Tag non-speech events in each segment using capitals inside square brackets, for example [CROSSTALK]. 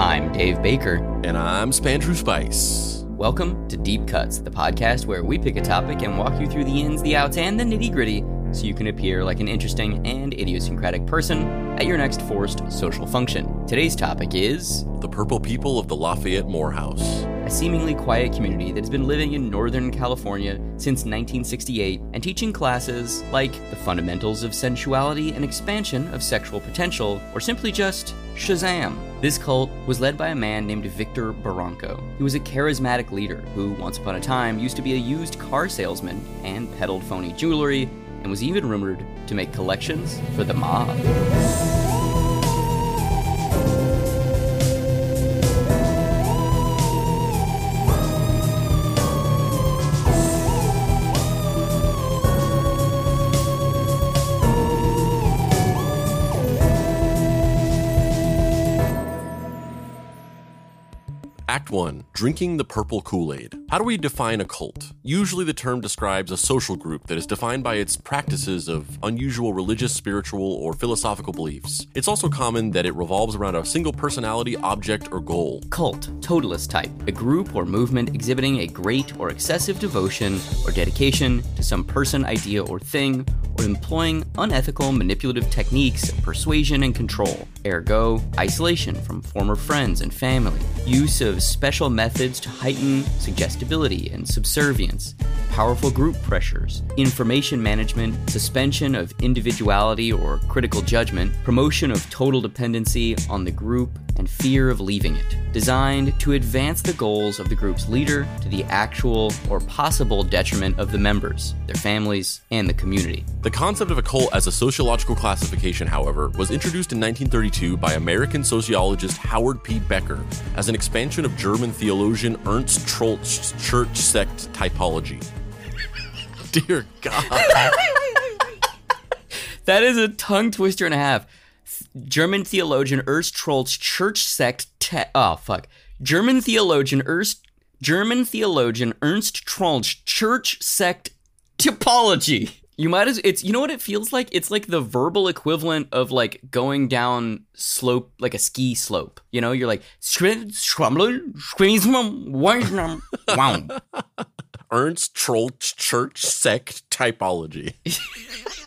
I'm Dave Baker. And I'm Spandrew Spice. Welcome to Deep Cuts, the podcast where we pick a topic and walk you through the ins, the outs, and the nitty gritty so you can appear like an interesting and idiosyncratic person at your next forced social function. Today's topic is The Purple People of the Lafayette Morehouse. A seemingly quiet community that has been living in Northern California since 1968 and teaching classes like the fundamentals of sensuality and expansion of sexual potential, or simply just Shazam. This cult was led by a man named Victor Baranco. He was a charismatic leader who, once upon a time, used to be a used car salesman and peddled phony jewelry and was even rumored to make collections for the mob. 1 Drinking the Purple Kool Aid. How do we define a cult? Usually, the term describes a social group that is defined by its practices of unusual religious, spiritual, or philosophical beliefs. It's also common that it revolves around a single personality, object, or goal. Cult, totalist type, a group or movement exhibiting a great or excessive devotion or dedication to some person, idea, or thing, or employing unethical manipulative techniques of persuasion and control. Ergo, isolation from former friends and family, use of special methods to heighten suggestibility and subservience, powerful group pressures, information management, suspension of individuality or critical judgment, promotion of total dependency on the group, and fear of leaving it. Designed to advance the goals of the group's leader to the actual or possible detriment of the members, their families, and the community. The concept of a cult as a sociological classification, however, was introduced in 1932 by American sociologist Howard P. Becker as an expansion of German theologian Ernst Troeltsch's church sect typology. [LAUGHS] Dear God. [LAUGHS] That is a tongue twister and a half. German theologian Ernst Troelt's church sect. Te- oh fuck. German theologian Ernst German theologian Ernst Troelt's church sect typology. You might as it's you know what it feels like? It's like the verbal equivalent of like going down slope like a ski slope. You know, you're like wow. [LAUGHS] Ernst Troelt's church sect typology. [LAUGHS]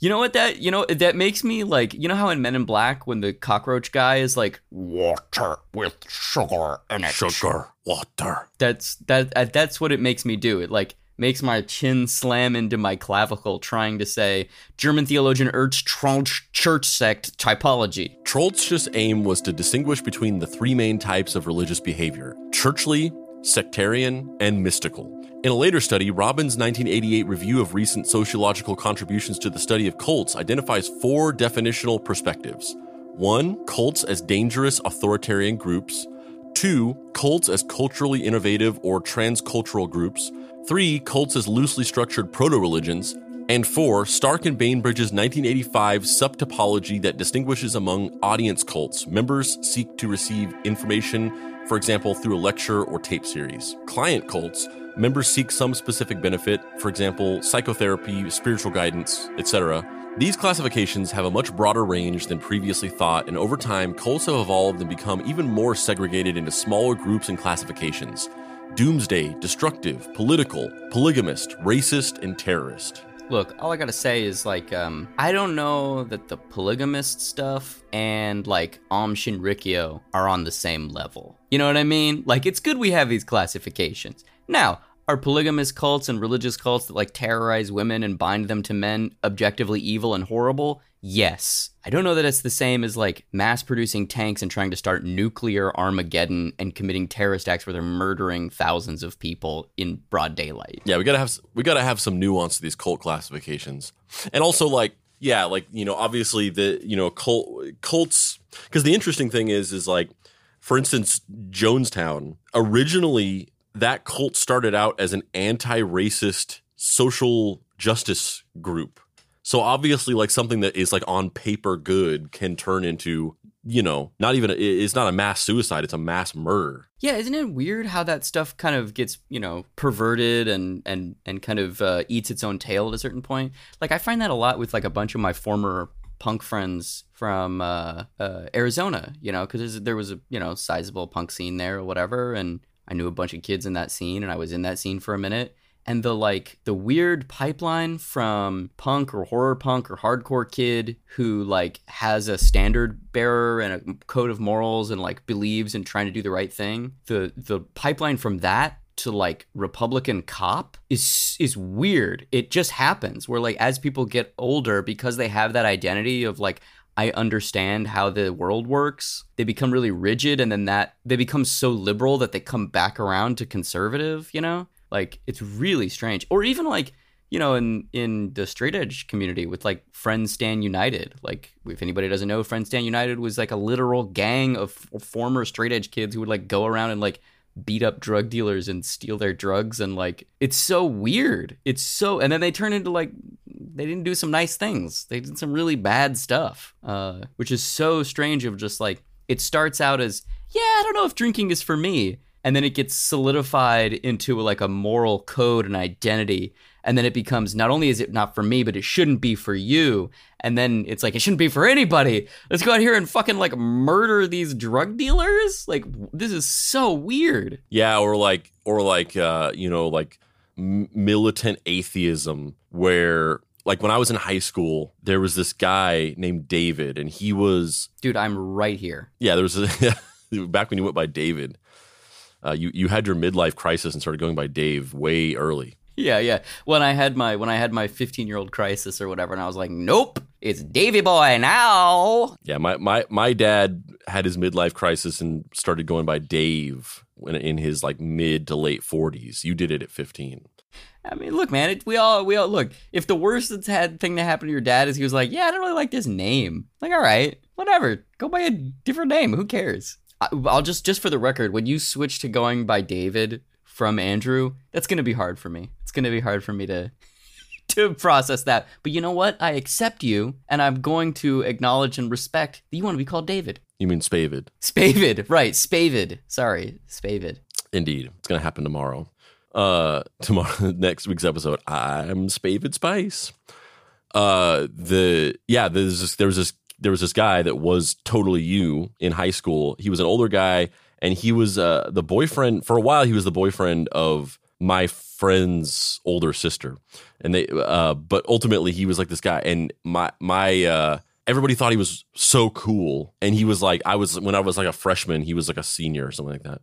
You know what that you know that makes me like you know how in Men in Black when the cockroach guy is like water with sugar in it. Sugar, water. That's that uh, that's what it makes me do. It like makes my chin slam into my clavicle trying to say German theologian Ernst Troelt's church sect typology. Troeltsch's aim was to distinguish between the three main types of religious behavior churchly, sectarian, and mystical. In a later study, Robbins' 1988 review of recent sociological contributions to the study of cults identifies four definitional perspectives. One, cults as dangerous authoritarian groups. Two, cults as culturally innovative or transcultural groups. Three, cults as loosely structured proto religions. And four, Stark and Bainbridge's 1985 subtypology that distinguishes among audience cults. Members seek to receive information, for example, through a lecture or tape series. Client cults, members seek some specific benefit, for example, psychotherapy, spiritual guidance, etc. These classifications have a much broader range than previously thought, and over time, cults have evolved and become even more segregated into smaller groups and classifications doomsday, destructive, political, polygamist, racist, and terrorist. Look, all I gotta say is like, um, I don't know that the polygamist stuff and like Aum Shinrikyo are on the same level. You know what I mean? Like, it's good we have these classifications. Now, are polygamous cults and religious cults that like terrorize women and bind them to men objectively evil and horrible? Yes. I don't know that it's the same as like mass producing tanks and trying to start nuclear Armageddon and committing terrorist acts where they're murdering thousands of people in broad daylight. Yeah, we gotta have we gotta have some nuance to these cult classifications, and also like yeah, like you know, obviously the you know cult cults because the interesting thing is is like for instance Jonestown originally that cult started out as an anti-racist social justice group. So obviously, like something that is like on paper good can turn into, you know, not even it's not a mass suicide; it's a mass murder. Yeah, isn't it weird how that stuff kind of gets, you know, perverted and and and kind of uh, eats its own tail at a certain point? Like I find that a lot with like a bunch of my former punk friends from uh, uh, Arizona, you know, because there was a you know sizable punk scene there or whatever, and I knew a bunch of kids in that scene, and I was in that scene for a minute. And the like the weird pipeline from punk or horror punk or hardcore kid who like has a standard bearer and a code of morals and like believes in trying to do the right thing. The the pipeline from that to like Republican cop is is weird. It just happens where like as people get older because they have that identity of like I understand how the world works, they become really rigid and then that they become so liberal that they come back around to conservative, you know? Like it's really strange. Or even like you know, in in the straight edge community with like Friends Stand United. Like, if anybody doesn't know, Friends Stand United was like a literal gang of former straight edge kids who would like go around and like beat up drug dealers and steal their drugs and like it's so weird it's so and then they turn into like they didn't do some nice things they did some really bad stuff uh, which is so strange of just like it starts out as yeah i don't know if drinking is for me and then it gets solidified into like a moral code and identity and then it becomes not only is it not for me but it shouldn't be for you and then it's like it shouldn't be for anybody let's go out here and fucking like murder these drug dealers like this is so weird yeah or like or like uh you know like m- militant atheism where like when I was in high school, there was this guy named David, and he was dude. I'm right here. Yeah, there was a, [LAUGHS] back when you went by David. Uh, you you had your midlife crisis and started going by Dave way early. Yeah, yeah. When I had my when I had my 15 year old crisis or whatever, and I was like, nope, it's Davy Boy now. Yeah, my my my dad had his midlife crisis and started going by Dave when in his like mid to late 40s. You did it at 15. I mean, look, man, it, we all we all look. If the worst that's had thing that happened to your dad is he was like, yeah, I don't really like this name. Like, all right, whatever, go by a different name. Who cares? I'll just just for the record, when you switch to going by David from Andrew, that's gonna be hard for me. It's gonna be hard for me to [LAUGHS] to process that. But you know what? I accept you, and I'm going to acknowledge and respect that you want to be called David. You mean Spavid? Spavid, right? Spavid. Sorry, Spavid. Indeed, it's gonna happen tomorrow. Uh, tomorrow, [LAUGHS] next week's episode, I'm Spavid Spice. Uh, the yeah, there's this, there was this there was this guy that was totally you in high school. He was an older guy, and he was uh, the boyfriend for a while. He was the boyfriend of my friend's older sister, and they. Uh, but ultimately, he was like this guy, and my my. Uh, everybody thought he was so cool, and he was like I was when I was like a freshman. He was like a senior or something like that,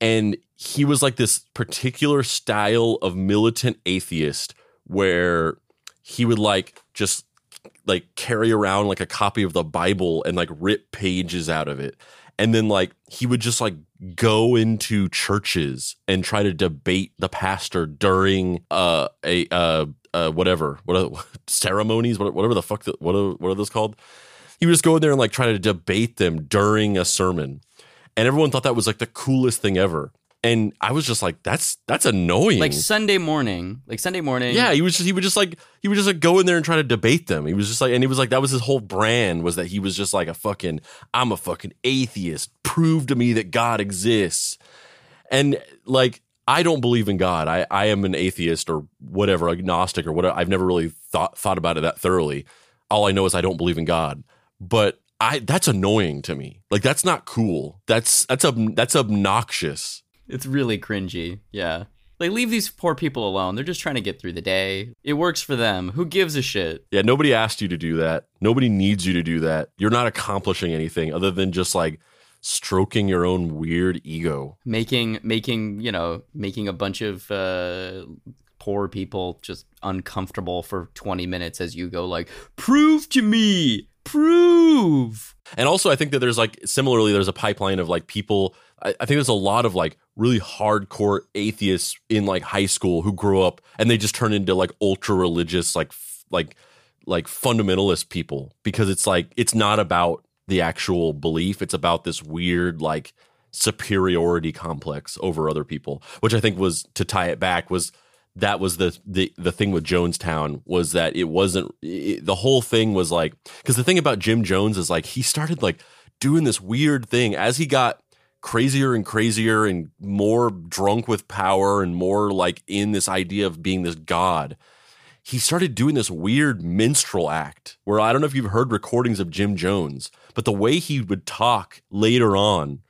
and he was like this particular style of militant atheist where he would like just like carry around like a copy of the Bible and like rip pages out of it. And then like he would just like go into churches and try to debate the pastor during uh a uh, uh whatever what are, [LAUGHS] ceremonies whatever the fuck the, what are, what are those called? He would just go in there and like try to debate them during a sermon. And everyone thought that was like the coolest thing ever and I was just like, that's that's annoying. Like Sunday morning, like Sunday morning. Yeah, he was just he would just like he would just like go in there and try to debate them. He was just like, and he was like, that was his whole brand was that he was just like a fucking, I'm a fucking atheist. Prove to me that God exists. And like, I don't believe in God. I I am an atheist or whatever, agnostic or whatever. I've never really thought thought about it that thoroughly. All I know is I don't believe in God. But I that's annoying to me. Like that's not cool. That's that's ob- that's obnoxious. It's really cringy. Yeah. Like leave these poor people alone. They're just trying to get through the day. It works for them. Who gives a shit? Yeah, nobody asked you to do that. Nobody needs you to do that. You're not accomplishing anything other than just like stroking your own weird ego. Making making, you know, making a bunch of uh poor people just uncomfortable for 20 minutes as you go like, "Prove to me. Prove." And also I think that there's like similarly there's a pipeline of like people I, I think there's a lot of like really hardcore atheists in like high school who grew up and they just turn into like ultra religious like f- like like fundamentalist people because it's like it's not about the actual belief. It's about this weird like superiority complex over other people which i think was to tie it back was that was the the the thing with Jonestown was that it wasn't it, the whole thing was like because the thing about Jim Jones is like he started like doing this weird thing. As he got crazier and crazier and more drunk with power and more like in this idea of being this god he started doing this weird minstrel act where I don't know if you've heard recordings of Jim Jones, but the way he would talk later on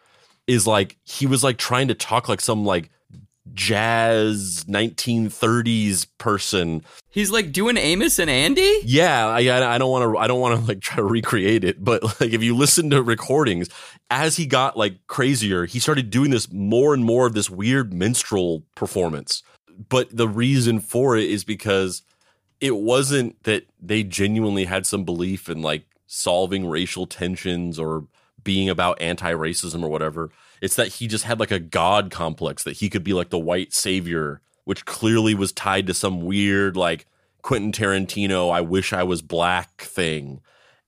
is like he was like trying to talk like some like jazz 1930s person. He's like doing Amos and Andy? Yeah, I I don't want to I don't want to like try to recreate it, but like if you listen to recordings as he got like crazier, he started doing this more and more of this weird minstrel performance. But the reason for it is because it wasn't that they genuinely had some belief in like solving racial tensions or being about anti-racism or whatever. It's that he just had like a god complex that he could be like the white savior, which clearly was tied to some weird like Quentin Tarantino I wish I was black thing.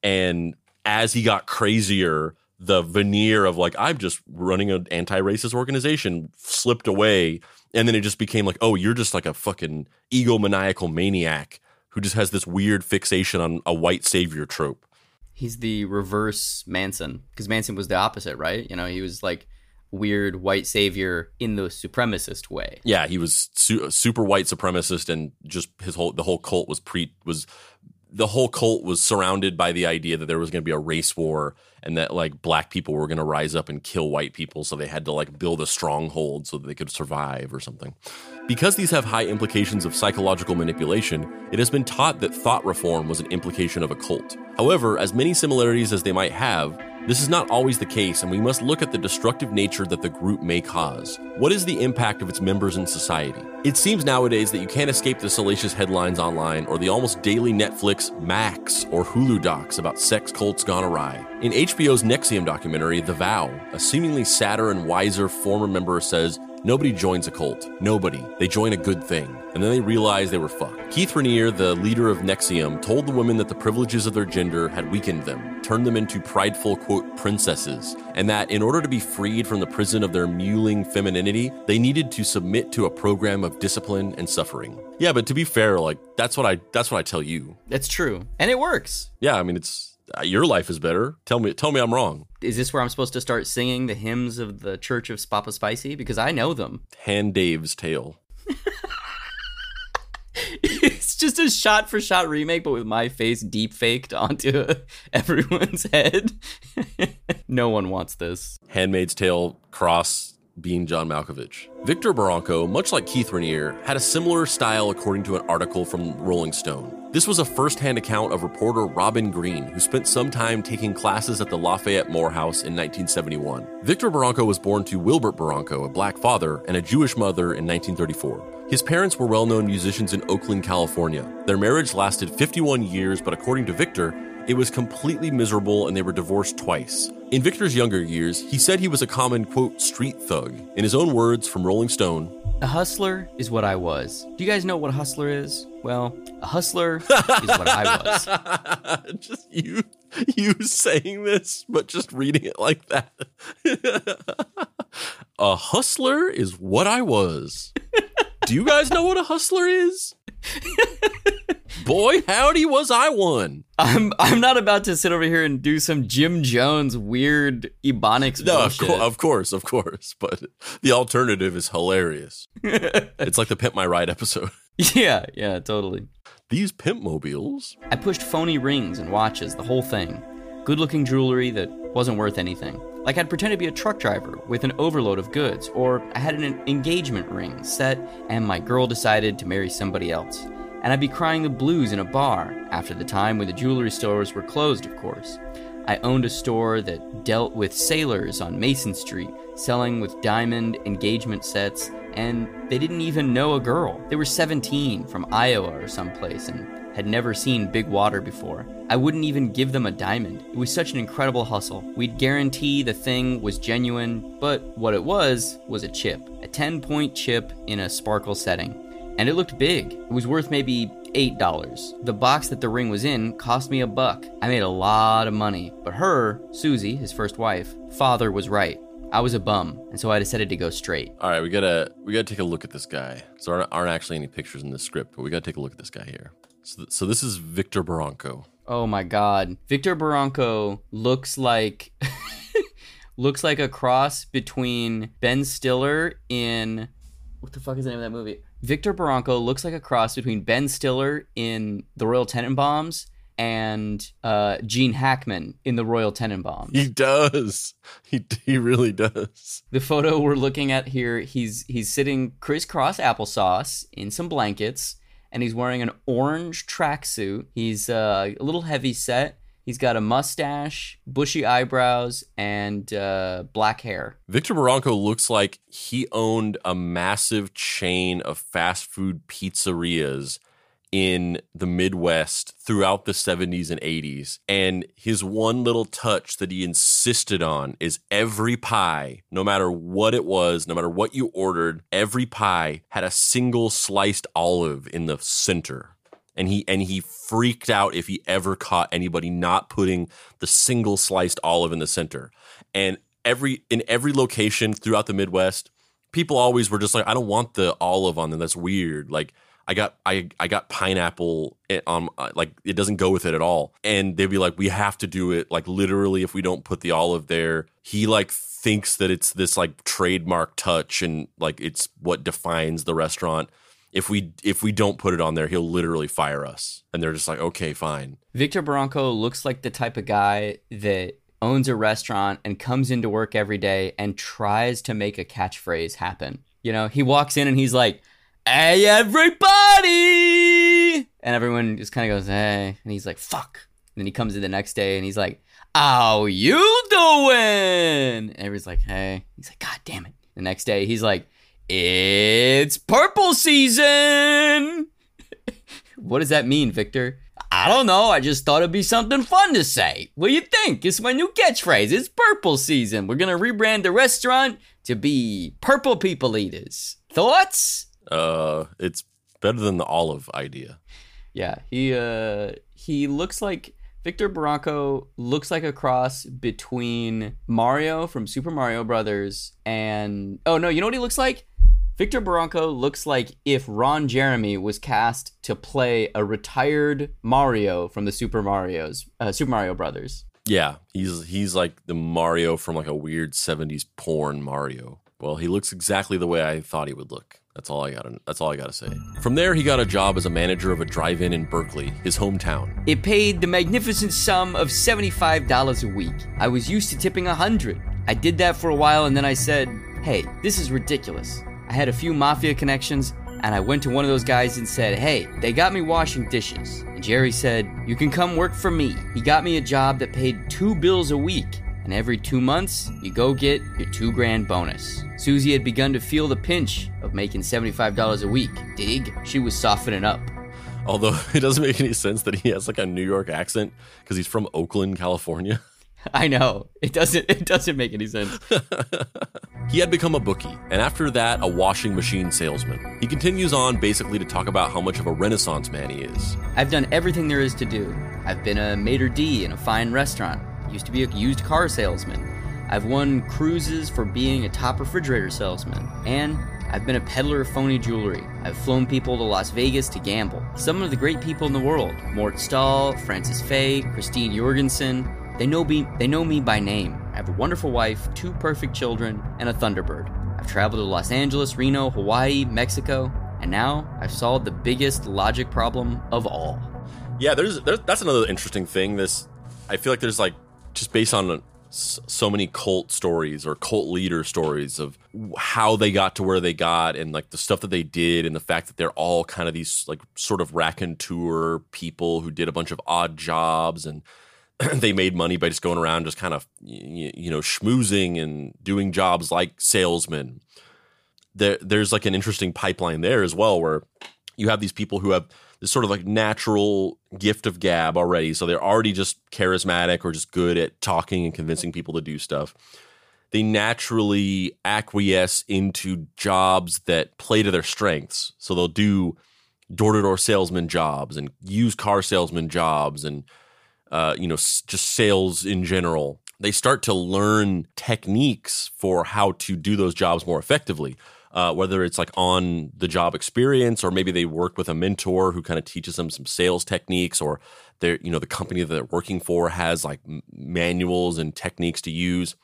And as he got crazier, the veneer of like I'm just running an anti-racist organization slipped away and then it just became like oh you're just like a fucking egomaniacal maniac who just has this weird fixation on a white savior trope. He's the reverse Manson because Manson was the opposite, right? You know, he was like weird white savior in the supremacist way. Yeah, he was su- super white supremacist, and just his whole the whole cult was pre was the whole cult was surrounded by the idea that there was going to be a race war and that like black people were going to rise up and kill white people so they had to like build a stronghold so that they could survive or something. Because these have high implications of psychological manipulation it has been taught that thought reform was an implication of a cult. However as many similarities as they might have this is not always the case, and we must look at the destructive nature that the group may cause. What is the impact of its members in society? It seems nowadays that you can't escape the salacious headlines online or the almost daily Netflix, Max, or Hulu docs about sex cults gone awry. In HBO's NXIVM documentary, The Vow, a seemingly sadder and wiser former member says, Nobody joins a cult. Nobody. They join a good thing. And then they realize they were fucked. Keith Raniere, the leader of NXIVM, told the women that the privileges of their gender had weakened them, turned them into prideful, quote, princesses, and that in order to be freed from the prison of their mewling femininity, they needed to submit to a program of discipline and suffering. Yeah, but to be fair, like that's what I that's what I tell you. That's true. And it works. Yeah, I mean it's Uh, your life is better. Tell me, tell me I'm wrong. Is this where I'm supposed to start singing the hymns of the Church of Papa Spicy? Because I know them. Hand Dave's Tale. it's just a shot for shot remake, but with my face deep faked onto [LAUGHS] everyone's head. [LAUGHS] no one wants this. Handmaid's Tale cross being John Malkovich. Victor Baranco, much like Keith Raniere, had a similar style according to an article from Rolling Stone. This was a firsthand account of reporter Robin Green, who spent some time taking classes at the Lafayette Morehouse in 1971. Victor Baranco was born to Wilbert Baranco, a black father, and a Jewish mother in 1934. His parents were well known musicians in Oakland, California. Their marriage lasted 51 years, but according to Victor, it was completely miserable and they were divorced twice. In Victor's younger years, he said he was a common, quote, street thug. In his own words from Rolling Stone, a hustler is what I was. Do you guys know what a hustler is? Well, a hustler [LAUGHS] is what I was. [LAUGHS] just you you saying this, but just reading it like that. [LAUGHS] a hustler is what I was. Do you guys know what a hustler is? Boy, howdy was I one. I'm I'm not about to sit over here and do some Jim Jones weird ebonics no, bullshit. Of, co- of course, of course. But the alternative is hilarious. it's like the Pimp My Ride episode. [LAUGHS] Yeah, yeah, totally. These pimp mobiles. I pushed phony rings and watches, the whole thing. Good looking jewelry that wasn't worth anything. Like I'd pretend to be a truck driver with an overload of goods, or I had an engagement ring set and my girl decided to marry somebody else and I'd be crying the blues in a bar after the time when the jewelry stores were closed, of course. I owned a store that dealt with sailors on Mason Street, selling with diamond engagement sets, and they didn't even know a girl. They were 17 from Iowa or someplace and had never seen big water before. I wouldn't even give them a diamond. It was such an incredible hustle. We'd guarantee the thing was genuine, but what it was was a chip, a 10 point chip in a sparkle setting and it looked big. It was worth maybe $8. The box that the ring was in cost me a buck. I made a lot of money, but her, Susie, his first wife, father was right. I was a bum, and so I decided to go straight. All right, we gotta we gotta take a look at this guy. So there aren't actually any pictures in the script, but we gotta take a look at this guy here. So, th- so this is Victor Baranco. Oh my God, Victor Baranco looks like [LAUGHS] looks like a cross between Ben Stiller in what the fuck is the name of that movie? Victor Baranco looks like a cross between Ben Stiller in The Royal Tenenbaums and uh, Gene Hackman in The Royal Tenenbaums. He does. He he really does. The photo we're looking at here, he's he's sitting crisscross applesauce in some blankets, and he's wearing an orange tracksuit. He's uh, a little heavy set. He's got a mustache, bushy eyebrows, and uh, black hair. Victor Baranco looks like he owned a massive chain of fast food pizzerias in the Midwest throughout the 70s and 80s. And his one little touch that he insisted on is every pie, no matter what it was, no matter what you ordered, every pie had a single sliced olive in the center. And he and he freaked out if he ever caught anybody not putting the single sliced olive in the center. And every in every location throughout the Midwest, people always were just like, I don't want the olive on them. That's weird. Like I got I I got pineapple on uh, like it doesn't go with it at all. And they'd be like, we have to do it like literally if we don't put the olive there. He like thinks that it's this like trademark touch and like it's what defines the restaurant. If we if we don't put it on there, he'll literally fire us. And they're just like, okay, fine. Victor Baranco looks like the type of guy that owns a restaurant and comes into work every day and tries to make a catchphrase happen. You know, he walks in and he's like, hey everybody and everyone just kind of goes hey and he's like fuck and then he comes in the next day and he's like how you doing and everybody's like hey he's like god damn it the next day he's like it's purple season [LAUGHS] what does that mean victor I don't know. I just thought it'd be something fun to say. What do you think? It's my new catchphrase. It's purple season. We're gonna rebrand the restaurant to be Purple People Eaters. Thoughts? Uh, it's better than the olive idea. Yeah, he uh he looks like Victor Baranco looks like a cross between Mario from Super Mario Brothers and oh no, you know what he looks like? Victor Baranco looks like if Ron Jeremy was cast to play a retired Mario from the Super Mario's uh, Super Mario Brothers. Yeah, he's he's like the Mario from like a weird 70s porn Mario. Well, he looks exactly the way I thought he would look. That's all I got. That's all I got to say. From there, he got a job as a manager of a drive-in in Berkeley, his hometown. It paid the magnificent sum of seventy-five dollars a week. I was used to tipping a hundred. I did that for a while, and then I said, "Hey, this is ridiculous." I had a few mafia connections, and I went to one of those guys and said, Hey, they got me washing dishes. And Jerry said, You can come work for me. He got me a job that paid two bills a week and every two months, you go get your two grand bonus. Susie had begun to feel the pinch of making $75 a week. Dig? She was softening up. Although [LAUGHS] it doesn't make any sense that he has like a New York accent because he's from Oakland, California. [LAUGHS] I know. It doesn't it doesn't make any sense. [LAUGHS] he had become a bookie, and after that, a washing machine salesman. He continues on basically to talk about how much of a renaissance man he is. I've done everything there is to do. I've been a maitre d' in a fine restaurant used to be a used car salesman. I've won cruises for being a top refrigerator salesman. And I've been a peddler of phony jewelry. I've flown people to Las Vegas to gamble. Some of the great people in the world Mort Sahl, Frances Faye, Christine Jorgensen they know, me, they know me by name. I have a wonderful wife, two perfect children, and a Thunderbird. I've traveled to Los Angeles, Reno, Hawaii, Mexico, and now I've solved the biggest logic problem of all. Yeah, there's, there's that's another interesting thing. This I feel like there's like just based on so many cult stories or cult leader stories of how they got to where they got and like the stuff that they did and the fact that they're all kind of these like sort of raconteur people who did a bunch of odd jobs and [CLEARS THROAT] they made money by just going around just kind of you know schmoozing and doing jobs like salesmen. There there's like an interesting pipeline there as well where you have these people who have this sort of like natural gift of gab already. So they're already just charismatic or just good at talking and convincing people to do stuff. They naturally acquiesce into jobs that play to their strengths. So they'll do door to door salesman jobs and used car salesman jobs and, uh, you know, just sales in general. They start to learn techniques for how to do those jobs more effectively uh, whether it's like on the job experience or maybe they work with a mentor who kind of teaches them some sales techniques or they're you know the company that they're working for has like manuals and techniques to use.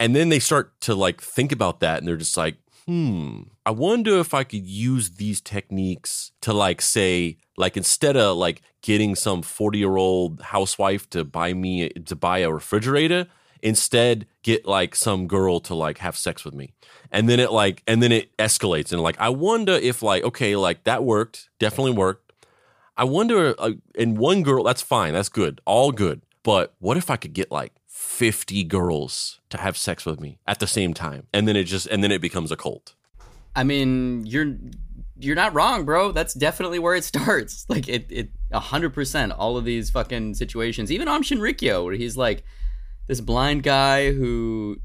And then they start to like think about that and they're just like hmm, I wonder if I could use these techniques to like say, like instead of like getting some 40 year old housewife to buy me to buy a refrigerator, instead get like some girl to like have sex with me. And then it like and then it escalates and like I wonder if like okay, like that worked, definitely worked. I wonder uh, in one girl, that's fine, that's good, all good. But what if I could get like 50 girls to have sex with me at the same time? And then it just and then it becomes a cult. I mean, you're you're not wrong, bro. That's definitely where it starts. [LAUGHS] Like it it hundred percent. All of these fucking situations, even Aum Shinrikyo, where he's like this blind guy who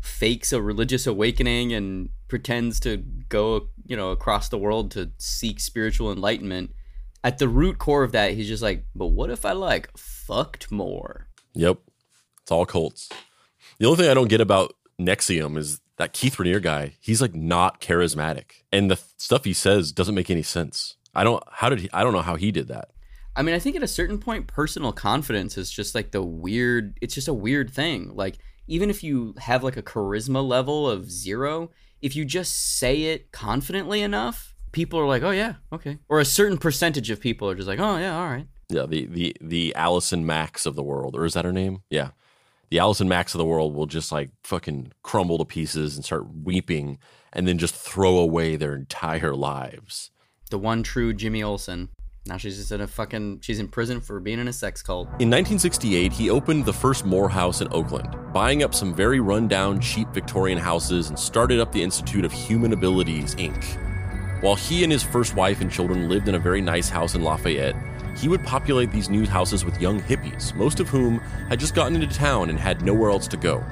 fakes a religious awakening and pretends to go, you know, across the world to seek spiritual enlightenment. At the root core of that, he's just like, but what if I like fucked more? Yep. It's all cults. The only thing I don't get about NXIVM is that Keith Raniere guy, he's like not charismatic. And the stuff he says doesn't make any sense. I don't how did he I don't know how he did that. I mean, I think at a certain point personal confidence is just like the weird it's just a weird thing. Like even if you have like a charisma level of 0, if you just say it confidently enough, people are like, "Oh yeah, okay." Or a certain percentage of people are just like, "Oh yeah, all right." Yeah, the the the Allison Macks of the world, or is that her name? Yeah the Allison Macks of the world will just like fucking crumble to pieces and start weeping and then just throw away their entire lives. The one true Jimmy Olsen. Now she's just in a fucking she's in prison for being in a sex cult. In 1968, he opened the first Morehouse in Oakland, buying up some very rundown, cheap Victorian houses and started up the Institute of Human Abilities, Inc. While he and his first wife and children lived in a very nice house in Lafayette, he would populate these new houses with young hippies, most of whom had just gotten into town and had nowhere else to go.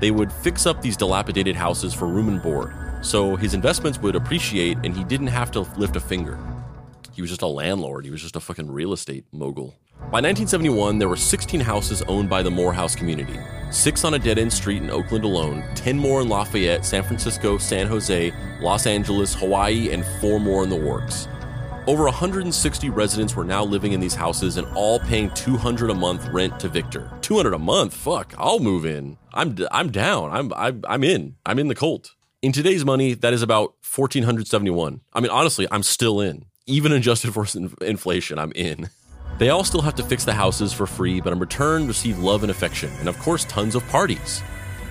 They would fix up these dilapidated houses for room and board, so his investments would appreciate and he didn't have to lift a finger. He was just a landlord, he was just a fucking real estate mogul. By 1971, there were 16 houses owned by the Morehouse community, six on a dead end street in Oakland alone, 10 more in Lafayette, San Francisco, San Jose, Los Angeles, Hawaii, and four more in the works. Over 160 residents were now living in these houses and all paying 200 a month rent to Victor. 200 a month? Fuck, I'll move in. I'm I'm down. I'm I'm, I'm in. I'm in the cult. In today's money, that is about 1471. I mean, honestly, I'm still in. Even adjusted for inflation, I'm in. They all still have to fix the houses for free, but in return receive love and affection, and of course, tons of parties.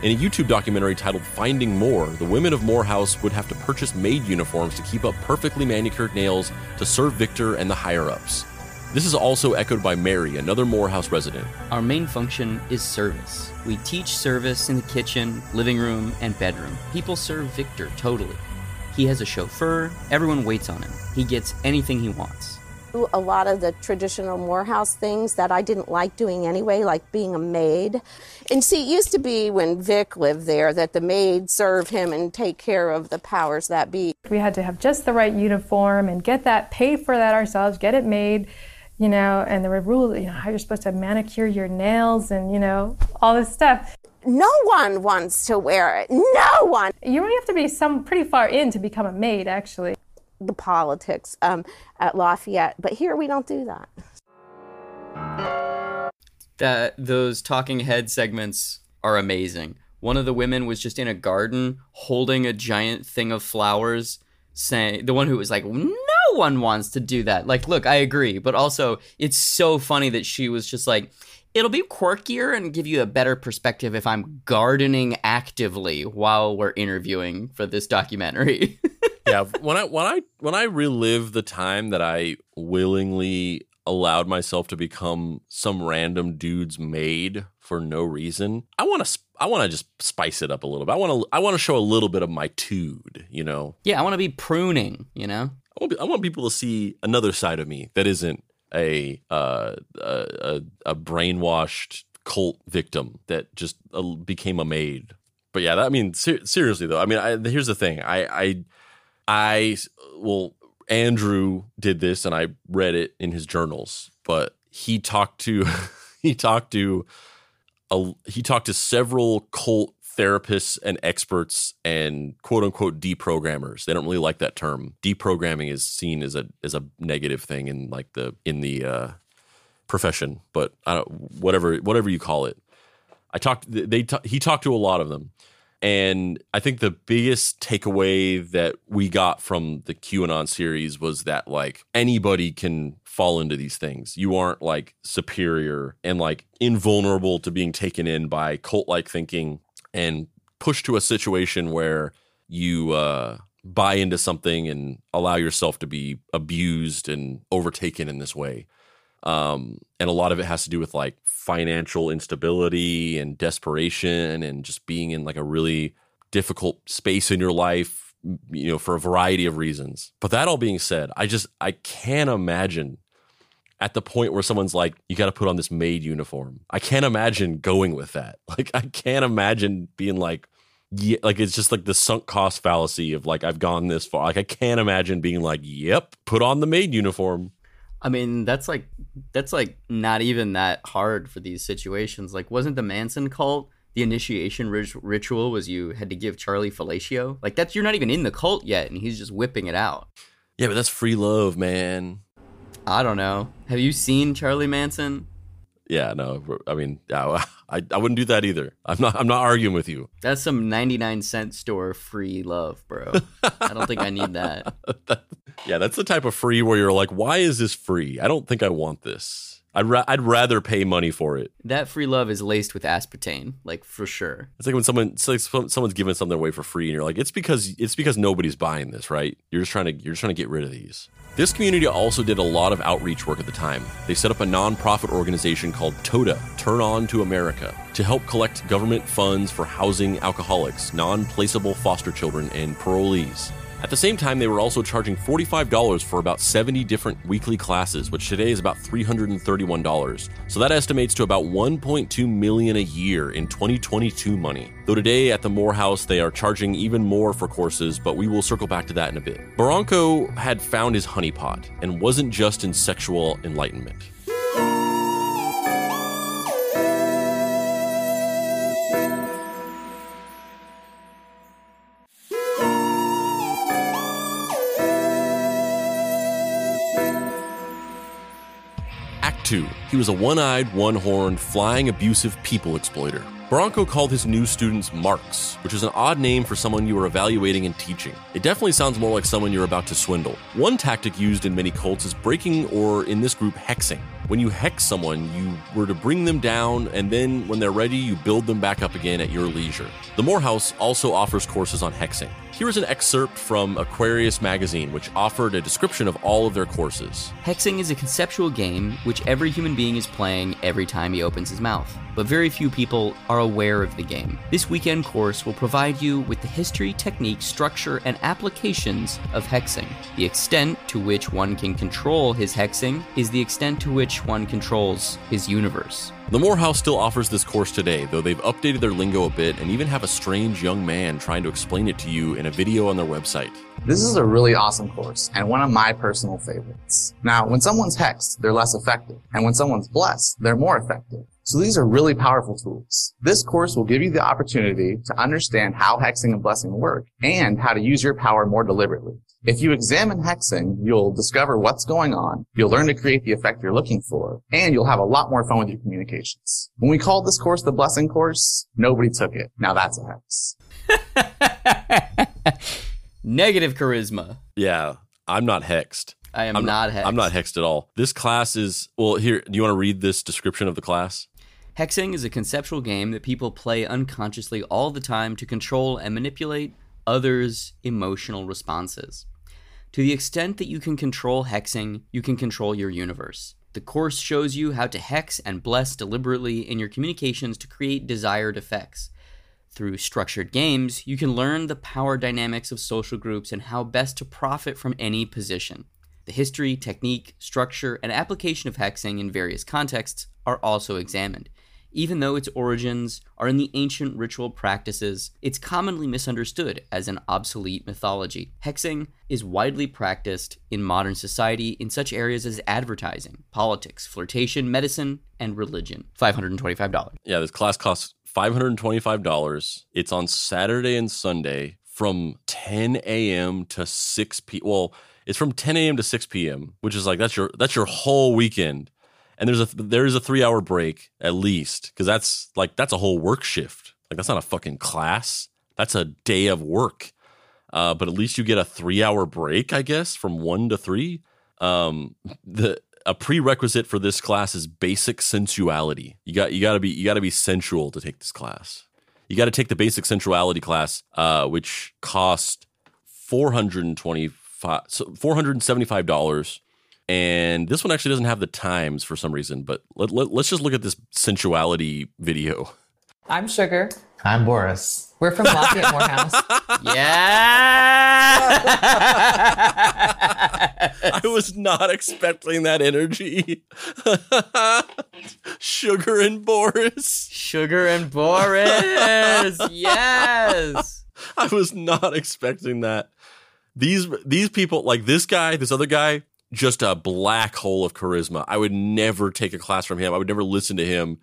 In a YouTube documentary titled Finding More, the women of Morehouse would have to purchase maid uniforms to keep up perfectly manicured nails to serve Victor and the higher ups. This is also echoed by Mary, another Morehouse resident. Our main function is service. We teach service in the kitchen, living room, and bedroom. People serve Victor totally. He has a chauffeur, everyone waits on him. He gets anything he wants a lot of the traditional Morehouse things that I didn't like doing anyway, like being a maid. And see, it used to be when Vic lived there that the maid serve him and take care of the powers that be. We had to have just the right uniform and get that, pay for that ourselves, get it made, you know, and there were rules, you know, how you're supposed to manicure your nails and, you know, all this stuff. No one wants to wear it. No one. You only have to be some pretty far in to become a maid, actually the politics um, at Lafayette. But here we don't do that. That those talking head segments are amazing. One of the women was just in a garden holding a giant thing of flowers, saying the one who was like, "No one wants to do that." Like, look, I agree, but also it's so funny that she was just like, "It'll be quirkier and give you a better perspective if I'm gardening actively while we're interviewing for this documentary." [LAUGHS] yeah, when I when I when I relive the time that I willingly allowed myself to become some random dude's maid for no reason, I want to I want to just spice it up a little bit. I want to I want to show a little bit of my tude, you know. Yeah, I want to be pruning, you know. I want, I want people to see another side of me that isn't a uh, a, a brainwashed cult victim that just uh, became a maid. But yeah, that, I mean, ser- seriously though, I mean, I, here's the thing. I, I I well, Andrew did this, and I read it in his journals. But he talked to [LAUGHS] he talked to a, he talked to several cult therapists and experts and quote unquote deprogrammers. They don't really like that term. Deprogramming is seen as a as a negative thing in like the in the uh, profession, but I don't whatever whatever you call it. I talked they he talked to a lot of them And I think the biggest takeaway that we got from the QAnon series was that like anybody can fall into these things. You aren't like superior and like invulnerable to being taken in by cult like thinking and pushed to a situation where you uh buy into something and allow yourself to be abused and overtaken in this way. Um, and a lot of it has to do with like financial instability and desperation and just being in like a really difficult space in your life, you know, for a variety of reasons. But that all being said, I just, I can't imagine at the point where someone's like, you got to put on this maid uniform. I can't imagine going with that. [LAUGHS] Like, I can't imagine being like, yeah, like it's just like the sunk cost fallacy of like I've gone this far. Like I can't imagine being like, "Yep, put on the maid uniform." I mean, that's like that's like not even that hard for these situations. Like, wasn't the Manson cult the initiation rit- ritual was you had to give Charlie fellatio? Like that's you're not even in the cult yet, and he's just whipping it out. Yeah, but that's free love, man. I don't know. Have you seen Charlie Manson? Yeah, no. I mean, [LAUGHS] I, I wouldn't do that either. I'm not. I'm not arguing with you. That's some 99 cent store free love, bro. [LAUGHS] I don't think I need that. [LAUGHS] yeah, that's the type of free where you're like, why is this free? I don't think I want this. I'd ra- I'd rather pay money for it. That free love is laced with aspartame, like for sure. It's like when someone like someone's giving something away for free, and you're like, it's because it's because nobody's buying this, right? You're just trying to you're just trying to get rid of these. This community also did a lot of outreach work at the time. They set up a nonprofit organization called TOTA, Turn On to America, to help collect government funds for housing alcoholics, non placeable foster children, and parolees. At the same time, they were also charging $45 for about 70 different weekly classes, which today is about $331. So that estimates to about 1.2 million a year in 2022 money. Though today at the Morehouse they are charging even more for courses, but we will circle back to that in a bit. Baranco had found his honeypot and wasn't just in sexual enlightenment. Act 2. He was a one eyed, one horned, flying, abusive people exploiter. Baranco called his new students marks, which is an odd name for someone you are evaluating and teaching. It definitely sounds more like someone you're about to swindle. One tactic used in many cults is breaking, or in this group, hexing. When you hex someone, you were to bring them down, and then when they're ready, you build them back up again at your leisure. The Morehouse also offers courses on hexing. Here is an excerpt from Aquarius magazine, which offered a description of all of their courses. Hexing is a conceptual game which every human being is playing every time he opens his mouth, but very few people are aware of the game. This weekend course will provide you with the history, technique, structure, and applications of hexing. The extent to which one can control his hexing is the extent to which one controls his universe. The Morehouse still offers this course today, though they've updated their lingo a bit and even have a strange young man trying to explain it to you in a video on their website. This is a really awesome course and one of my personal favorites. Now, when someone's hexed, they're less effective, and when someone's blessed, they're more effective. So these are really powerful tools. This course will give you the opportunity to understand how hexing and blessing work and how to use your power more deliberately. If you examine hexing, you'll discover what's going on, you'll learn to create the effect you're looking for, and you'll have a lot more fun with your communications. When we called this course the blessing course, nobody took it. Now that's a hex. [LAUGHS] Negative charisma. Yeah, I'm not hexed. I am I'm not hexed. I'm not hexed at all. This class is, well, here, do you want to read this description of the class? Hexing is a conceptual game that people play unconsciously all the time to control and manipulate others' emotional responses. To the extent that you can control hexing, you can control your universe. The course shows you how to hex and bless deliberately in your communications to create desired effects. Through structured games, you can learn the power dynamics of social groups and how best to profit from any position. The history, technique, structure, and application of hexing in various contexts are also examined. Even though its origins are in the ancient ritual practices, it's commonly misunderstood as an obsolete mythology. Hexing is widely practiced in modern society in such areas as advertising, politics, flirtation, medicine, and religion. $525. Yeah, this class costs $525. It's on Saturday and Sunday from 10 a.m. to 6 p. Well, it's from 10 a.m. to 6 p.m., which is like that's your that's your whole weekend. And there's a there's a three hour break at least because that's like that's a whole work shift. Like that's not a fucking class. That's a day of work. Uh, but at least you get a three hour break, I guess, from one to three. Um, the a prerequisite for this class is basic sensuality. You got you got to be you got to be sensual to take this class. You got to take the basic sensuality class, uh, which cost four hundred and twenty five, four hundred and seventy five dollars. And this one actually doesn't have the times for some reason, but let, let, let's just look at this sensuality video. I'm Sugar. I'm Boris. We're from Lafayette Morehouse. [LAUGHS] Yeah. [LAUGHS] I was not expecting that energy. [LAUGHS] Sugar and Boris. Sugar and Boris. Yes. I was not expecting that. These these people like this guy, this other guy, just a black hole of charisma. I would never take a class from him. I would never listen to him.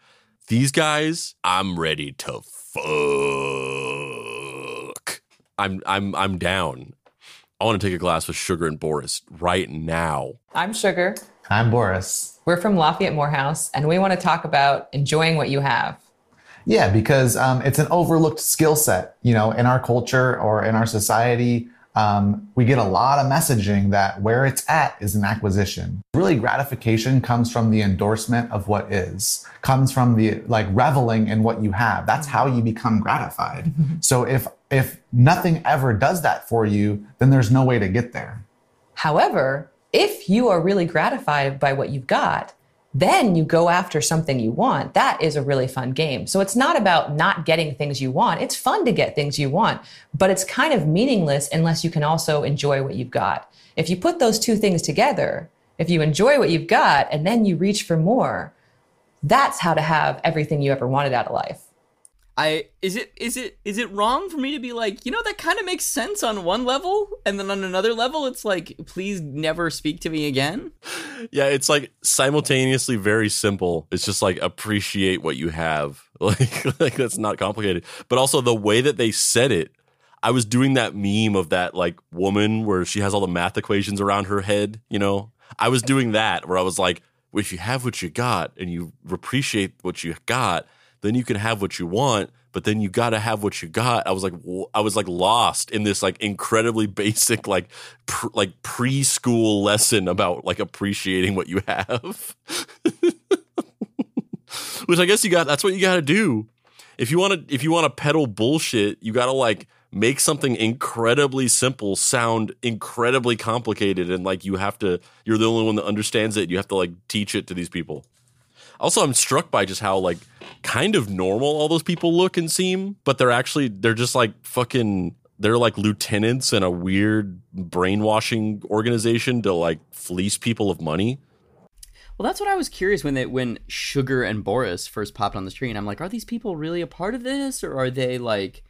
These guys, I'm ready to fuck. I'm I'm I'm down. I want to take a class with Sugar and Boris right now. I'm Sugar. I'm Boris. We're from Lafayette Morehouse, and we want to talk about enjoying what you have. Yeah, because um, it's an overlooked skill set. You know, in our culture or in our society, um, we get a lot of messaging that where it's at is an acquisition. Really, gratification comes from the endorsement of what is, comes from the like reveling in what you have. That's how you become gratified. [LAUGHS] so if if nothing ever does that for you, then there's no way to get there. However, if you are really gratified by what you've got, then you go after something you want. That is a really fun game. So it's not about not getting things you want. It's fun to get things you want, but it's kind of meaningless unless you can also enjoy what you've got. If you put those two things together, if you enjoy what you've got and then you reach for more, that's how to have everything you ever wanted out of life. I is it is it is it wrong for me to be like, you know, that kind of makes sense on one level, and then on another level, it's like, please never speak to me again. Yeah, it's like simultaneously very simple. It's just like appreciate what you have. [LAUGHS] Like like that's not complicated. But also the way that they said it, I was doing that meme of that like woman where she has all the math equations around her head, you know? I was doing that where I was like, if you have what you got and you appreciate what you got, then you can have what you want but then you got to have what you got. I was like i was like lost in this like incredibly [LAUGHS] basic like pr- like preschool lesson about like appreciating what you have. [LAUGHS] Which i guess you got that's what you got to do. If you want to if you want to peddle bullshit you got to like make something incredibly simple sound incredibly complicated and like you have to you're the only one that understands it you have to like teach it to these people also i'm struck by just how like kind of normal all those people look and seem but they're actually they're just like fucking they're like lieutenants in a weird brainwashing organization to like fleece people of money Well, that's what I was curious when they when Sugar and Boris first popped on the screen. I'm like, are these people really a part of this, or are they like,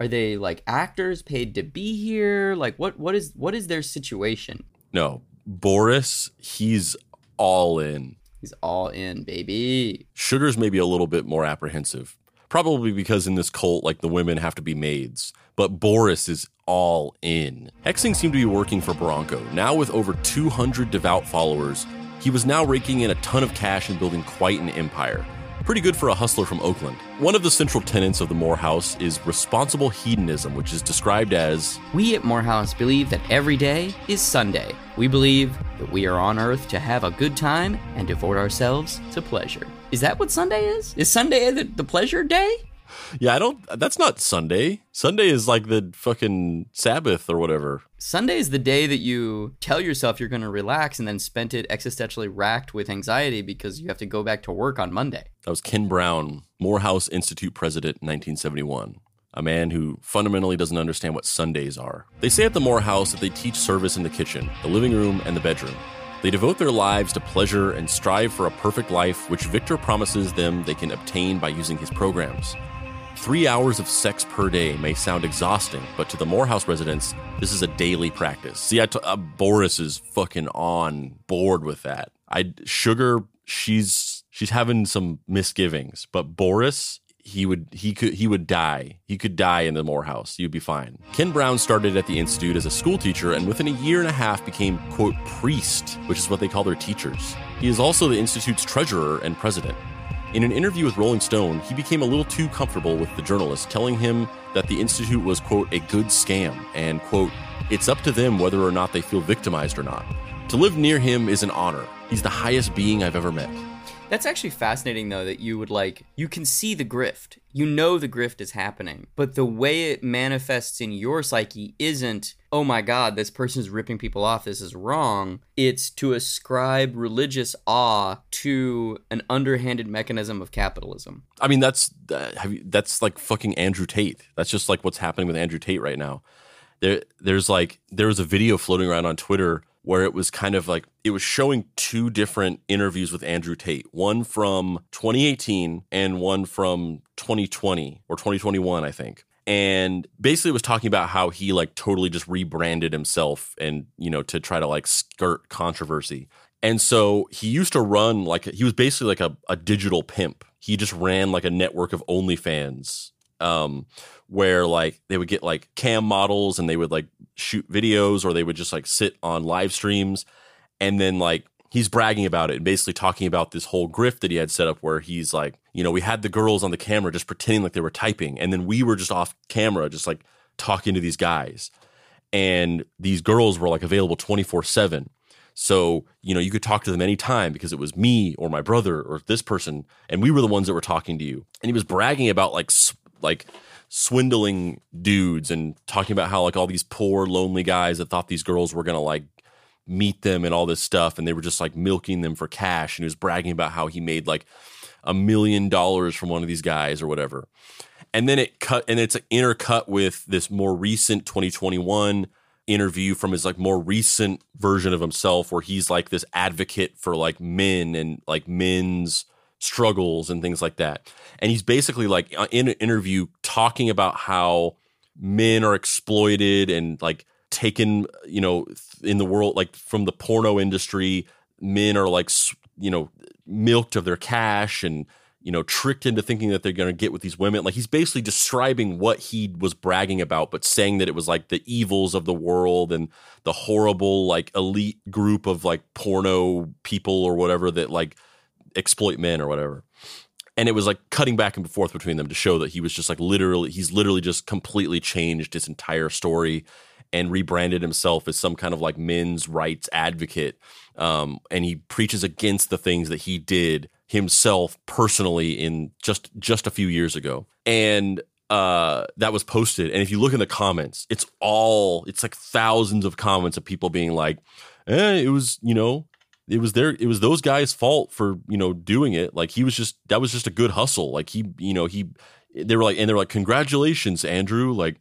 are they like actors paid to be here? Like, what what is what is their situation? no boris he's all in He's all in, baby. Sugar's maybe a little bit more apprehensive. Probably because in this cult, like the women have to be maids. But Boris is all in. Hexing seemed to be working for Baranco. Now, with over 200 devout followers, he was now raking in a ton of cash and building quite an empire. Pretty good for a hustler from Oakland. One of the central tenets of the Morehouse is responsible hedonism, which is described as We at Morehouse believe that every day is Sunday. We believe that we are on earth to have a good time and devote ourselves to pleasure. Is that what Sunday is? Is Sunday the, the pleasure day? Yeah, I don't. That's not Sunday. Sunday is like the fucking Sabbath or whatever. Sunday is the day that you tell yourself you're going to relax and then spent it existentially racked with anxiety because you have to go back to work on Monday. That was Ken Brown, Morehouse Institute president 1971. A man who fundamentally doesn't understand what Sundays are. They say at the Morehouse that they teach service in the kitchen, the living room, and the bedroom. They devote their lives to pleasure and strive for a perfect life, which Victor promises them they can obtain by using his programs. Three hours of sex per day may sound exhausting, but to the Morehouse residents, this is a daily practice. See, I t- uh, Boris is fucking on board with that. I Sugar, she's she's having some misgivings, but Boris, he would he could he would die. He could die in the Morehouse. You'd be fine. Ken Brown started at the institute as a school teacher, and within a year and a half became quote priest, which is what they call their teachers. He is also the institute's treasurer and president. In an interview with Rolling Stone, he became a little too comfortable with the journalist, telling him that the Institute was, quote, a good scam, and, quote, it's up to them whether or not they feel victimized or not. To live near him is an honor. He's the highest being I've ever met. That's actually fascinating, though, that you would like, you can see the grift. You know the grift is happening, but the way it manifests in your psyche isn't, oh my God, this person is ripping people off, this is wrong. It's to ascribe religious awe to an underhanded mechanism of capitalism. I mean, that's uh, you, that's like fucking Andrew Tate. That's just like what's happening with Andrew Tate right now. There, there's like there was a video floating around on Twitter where it was kind of like it was showing two different interviews with Andrew Tate, one from 2018 and one from 2020 or 2021, I think. And basically was talking about how he like totally just rebranded himself and, you know, to try to like skirt controversy. And so he used to run like he was basically like a, a digital pimp. He just ran like a network of OnlyFans um, where like they would get like cam models and they would like shoot videos or they would just like sit on live streams. And then like he's bragging about it and basically talking about this whole grift that he had set up where he's like you know we had the girls on the camera just pretending like they were typing. And then we were just off camera just like talking to these guys. And these girls were like available 24/7 so, you know, you could talk to them anytime because it was me or my brother or this person, and we were the ones that were talking to you. And he was bragging about like like swindling dudes and talking about how like all these poor lonely guys that thought these girls were gonna like meet them and all this stuff and they were just like milking them for cash and he was bragging about how he made like a million dollars from one of these guys or whatever. And then it cut and it's an intercut with this more recent 2021 interview from his like more recent version of himself where he's like this advocate for like men and like men's struggles and things like that. And he's basically like uh, in an interview talking about how men are exploited and like taken, you know, in the world, like from the porno industry, men are like, you know, milked of their cash and, you know, tricked into thinking that they're going to get with these women. Like he's basically describing what he was bragging about, but saying that it was like the evils of the world and the horrible, like elite group of like porno people or whatever that like exploit men or whatever. And it was like cutting back and forth between them to show that he was just like literally, he's literally just completely changed his entire story and rebranded himself as some kind of like men's rights advocate. Um, and he preaches against the things that he did himself personally in just just a few years ago. And uh, that was posted. And if you look in the comments, it's all it's like thousands of comments of people being like, eh, it was, you know, it was their it was those guys' fault for you know doing it. Like he was just that was just a good hustle. Like he you know he they were like and they're like congratulations Andrew like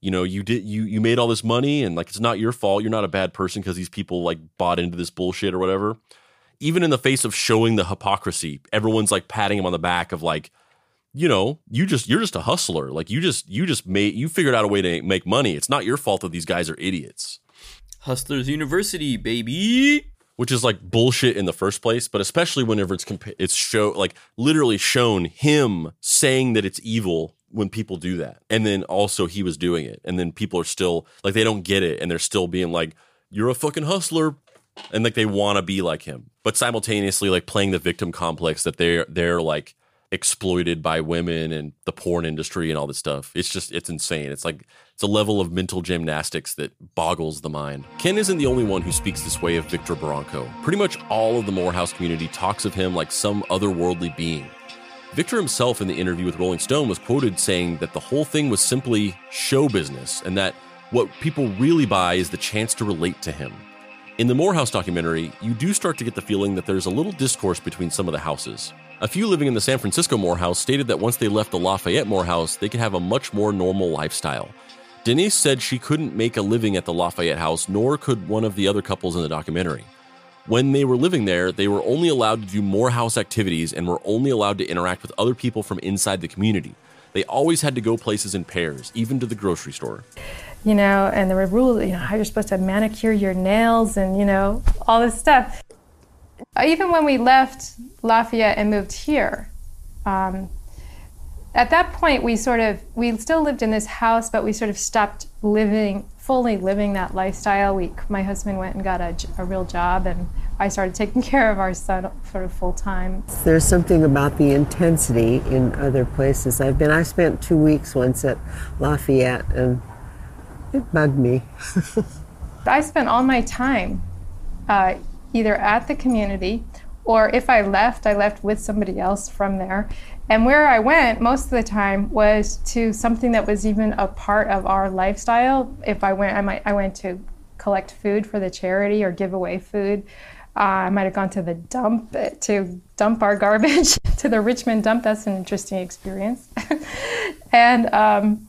you know you did you you made all this money and like it's not your fault. You're not a bad person because these people like bought into this bullshit or whatever. Even in the face of showing the hypocrisy, everyone's like patting him on the back of like you know you just you're just a hustler like you just you just made you figured out a way to make money it's not your fault that these guys are idiots hustlers university baby which is like bullshit in the first place, but especially whenever it's compa- it's show like literally shown him saying that it's evil when people do that. And then also he was doing it. And then people are still like they don't get it and they're still being like you're a fucking hustler and like they want to be like him. But simultaneously like playing the victim complex that they're they're like exploited by women and the porn industry and all this stuff. It's just it's insane. It's like it's a level of mental gymnastics that boggles the mind. Ken isn't the only one who speaks this way of Victor Baranco. Pretty much all of the Morehouse community talks of him like some otherworldly being. Victor himself in the interview with Rolling Stone was quoted saying that the whole thing was simply show business and that what people really buy is the chance to relate to him. In the Morehouse documentary, you do start to get the feeling that there's a little discourse between some of the houses. A few living in the San Francisco Morehouse stated that once they left the Lafayette Morehouse, they could have a much more normal lifestyle. Denise said she couldn't make a living at the Lafayette house, nor could one of the other couples in the documentary. When they were living there, they were only allowed to do Morehouse activities and were only allowed to interact with other people from inside the community. They always had to go places in pairs, even to the grocery store. You know, and there were rules, you know, how you're supposed to manicure your nails and, you know, all this stuff. Uh, even when we left Lafayette and moved here, um, at that point we sort of we still lived in this house, but we sort of stopped living fully living that lifestyle. We, my husband went and got a, a real job, and I started taking [LAUGHS] care of our son sort of full time. There's something about the intensity in other places I've been. I spent two weeks once at Lafayette and it bugged me. [LAUGHS] I spent all my time uh, either at the community or if I left, I left with somebody else from there. And where I went most of the time was to something that was even a part of our lifestyle. If I went, I might I went to collect food for the charity or give away food. Uh, I might have gone to the dump to dump our [LAUGHS] garbage to the Richmond dump. That's an interesting experience. [LAUGHS] and um,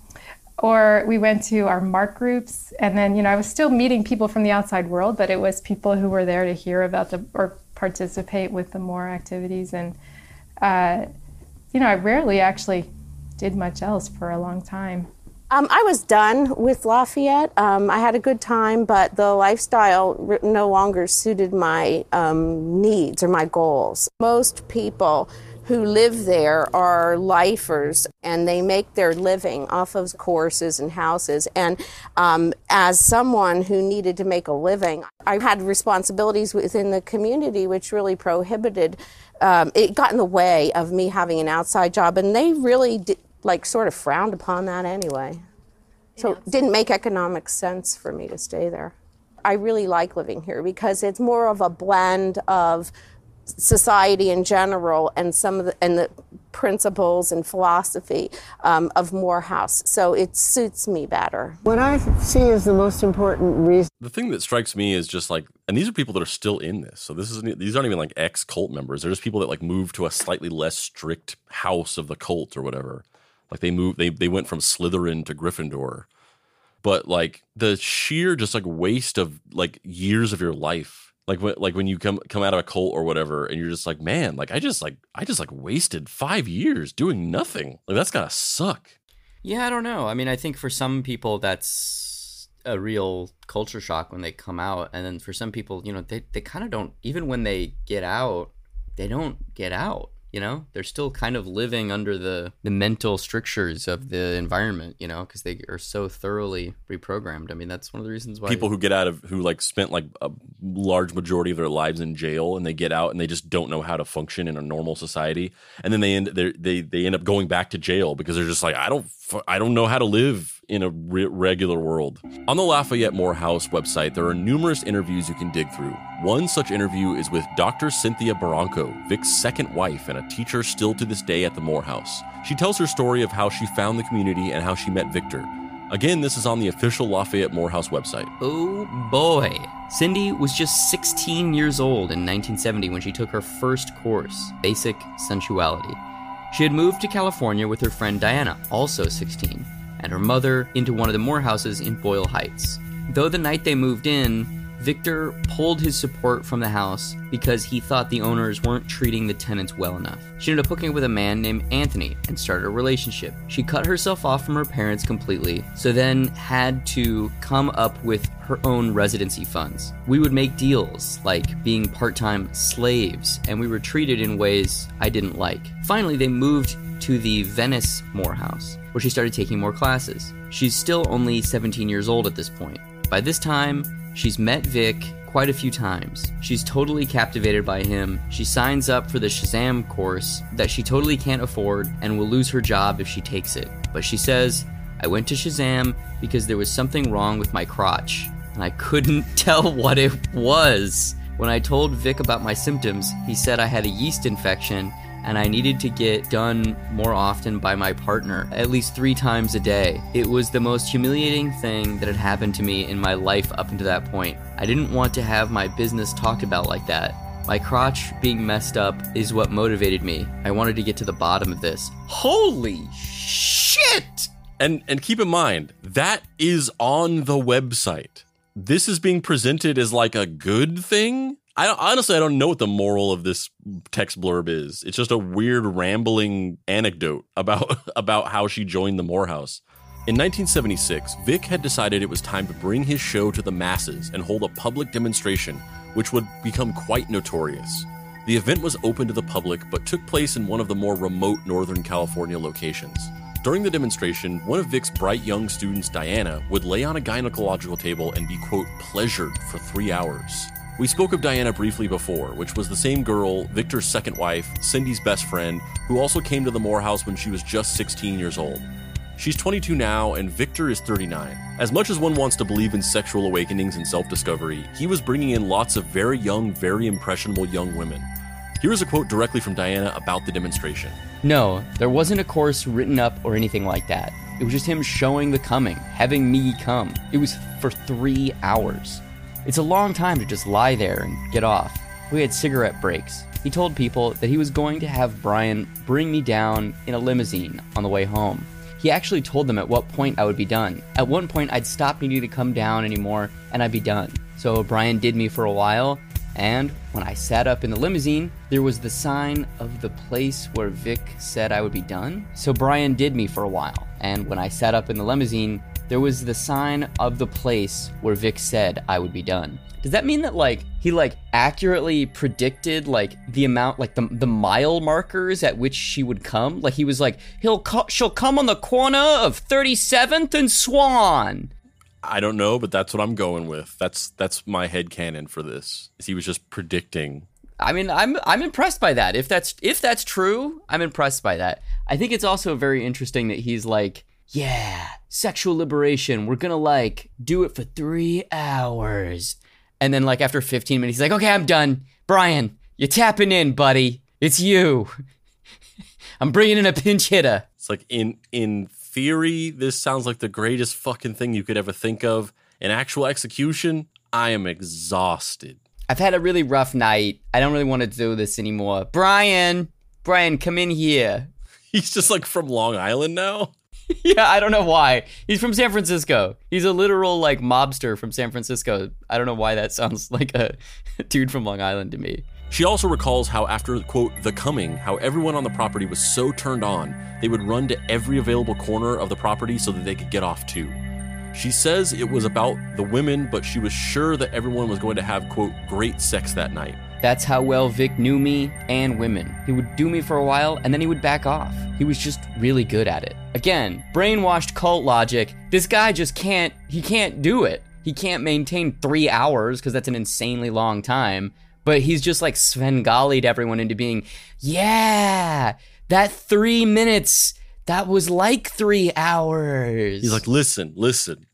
or we went to our mark groups and then you know i was still meeting people from the outside world but it was people who were there to hear about the or participate with the more activities and uh, you know i rarely actually did much else for a long time um, I was done with Lafayette. Um, I had a good time, but the lifestyle no longer suited my um, needs or my goals. Most people who live there are lifers and they make their living off of courses and houses. And um, as someone who needed to make a living, I had responsibilities within the community which really prohibited, um, it got in the way of me having an outside job. And they really did, like sort of frowned upon that anyway. So it didn't make economic sense for me to stay there. I really like living here because it's more of a blend of society in general and some of the and the principles and philosophy um, of Morehouse. So it suits me better. What I see as the most important reason. The thing that strikes me is just like, and these are people that are still in this. So this is these aren't even like ex cult members. They're just people that like moved to a slightly less strict house of the cult or whatever. Like they moved, they they went from Slytherin to Gryffindor. But like the sheer just like waste of like years of your life like when like when you come come out of a cult or whatever and you're just like man like i just like i just like wasted five years doing nothing. Like that's gotta suck. Yeah i don't know. I mean i think for some people that's a real culture shock when they come out and then for some people you know they, they kind of don't even when they get out they don't get out you know they're still kind of living under the the mental strictures of the environment you know because they are so thoroughly reprogrammed. I mean that's one of the reasons why people who get out of who like spent like a large majority of their lives in jail and they get out and they just don't know how to function in a normal society. And then they end they they end up going back to jail because they're just like i don't i don't know how to live in a re- regular world on the lafayette morehouse website there are numerous interviews you can dig through one such interview is with dr cynthia baranco vic's second wife and a teacher still to this day at the morehouse she tells her story of how she found the community and how she met victor Again, this is on the official Lafayette Morehouse website. Oh boy. Cindy was just 16 years old in 1970 when she took her first course, Basic Sensuality. She had moved to California with her friend Diana, also 16, and her mother into one of the Morehouses in Boyle Heights. Though the night they moved in, Victor pulled his support from the house because he thought the owners weren't treating the tenants well enough. She ended up hooking up with a man named Anthony and started a relationship. She cut herself off from her parents completely, so then had to come up with her own residency funds. We would make deals, like being part time slaves, and we were treated in ways I didn't like. Finally, they moved to the Venice Morehouse, where she started taking more classes. She's still only 17 years old at this point. By this time, She's met Vic quite a few times. She's totally captivated by him. She signs up for the Shazam course that she totally can't afford and will lose her job if she takes it. But she says, I went to Shazam because there was something wrong with my crotch, and I couldn't [LAUGHS] tell what it was. When I told Vic about my symptoms, he said I had a yeast infection and I needed to get done more often by my partner, at least three times a day. It was the most humiliating thing that had happened to me in my life up until that point. I didn't want to have my business talked about like that. My crotch being messed up is what motivated me. I wanted to get to the bottom of this. Holy shit! And and keep in mind, that is on the website. This is being presented as like a good thing I honestly I don't know what the moral of this text blurb is. It's just a weird rambling anecdote about [LAUGHS] about how she joined the Morehouse. In 1976, Vic had decided it was time to bring his show to the masses and hold a public demonstration, which would become quite notorious. The event was open to the public but took place in one of the more remote Northern California locations. During the demonstration, one of Vic's bright young students, Diana, would lay on a gynecological table and be, quote, pleasured for three hours. We spoke of Diana briefly before, which was the same girl, Victor's second wife, Cindy's best friend, who also came to the Morehouse when she was just 16 years old. She's 22 now, and Victor is 39. As much as one wants to believe in sexual awakenings and self discovery, he was bringing in lots of very young, very impressionable young women. Here is a quote directly from Diana about the demonstration. No, there wasn't a course written up or anything like that. It was just him showing the coming, having me come. It was for three hours. It's a long time to just lie there and get off. We had cigarette breaks. He told people that he was going to have Brian bring me down in a limousine on the way home. He actually told them at what point I would be done. At one point, I'd stop needing to come down anymore and I'd be done. So Brian did me for a while, and when I sat up in the limousine, there was the sign of the place where Vic said I would be done. So Brian did me for a while, and when I sat up in the limousine, there was the sign of the place where Vic said I would be done. Does that mean that like he like accurately predicted like the amount like the the mile markers at which she would come? Like he was like he'll co- she'll come on the corner of 37th and Swan. I don't know, but that's what I'm going with. That's that's my head canon for this. He was just predicting. I mean, I'm I'm impressed by that. If that's if that's true, I'm impressed by that. I think it's also very interesting that he's like, yeah, sexual liberation. We're gonna like do it for three hours, and then like after 15 minutes, he's like, okay, I'm done. Brian, you're tapping in, buddy. It's you. [LAUGHS] I'm bringing in a pinch hitter. It's like in in theory, this sounds like the greatest fucking thing you could ever think of. In actual execution, I am exhausted. I've had a really rough night. I don't really want to do this anymore. Brian, Brian, come in here. [LAUGHS] He's just like from Long Island now. [LAUGHS] yeah, I don't know why. He's from San Francisco. He's a literal like mobster from San Francisco. I don't know why that [LAUGHS] sounds like a dude from Long Island to me. She also recalls how, after, quote, the coming, how everyone on the property was so turned on, they would run to every available corner of the property so that they could get off too. She says it was about the women, but she was sure that everyone was going to have, quote, great sex that night. That's how well Vic knew me and women. He would do me for a while and then he would back off. He was just really good at it. Again, brainwashed cult logic. This guy just can't, he can't do it. He can't maintain three hours because that's an insanely long time but he's just like Svengali'd everyone into being, yeah, that three minutes, that was like three hours. He's like, listen, listen.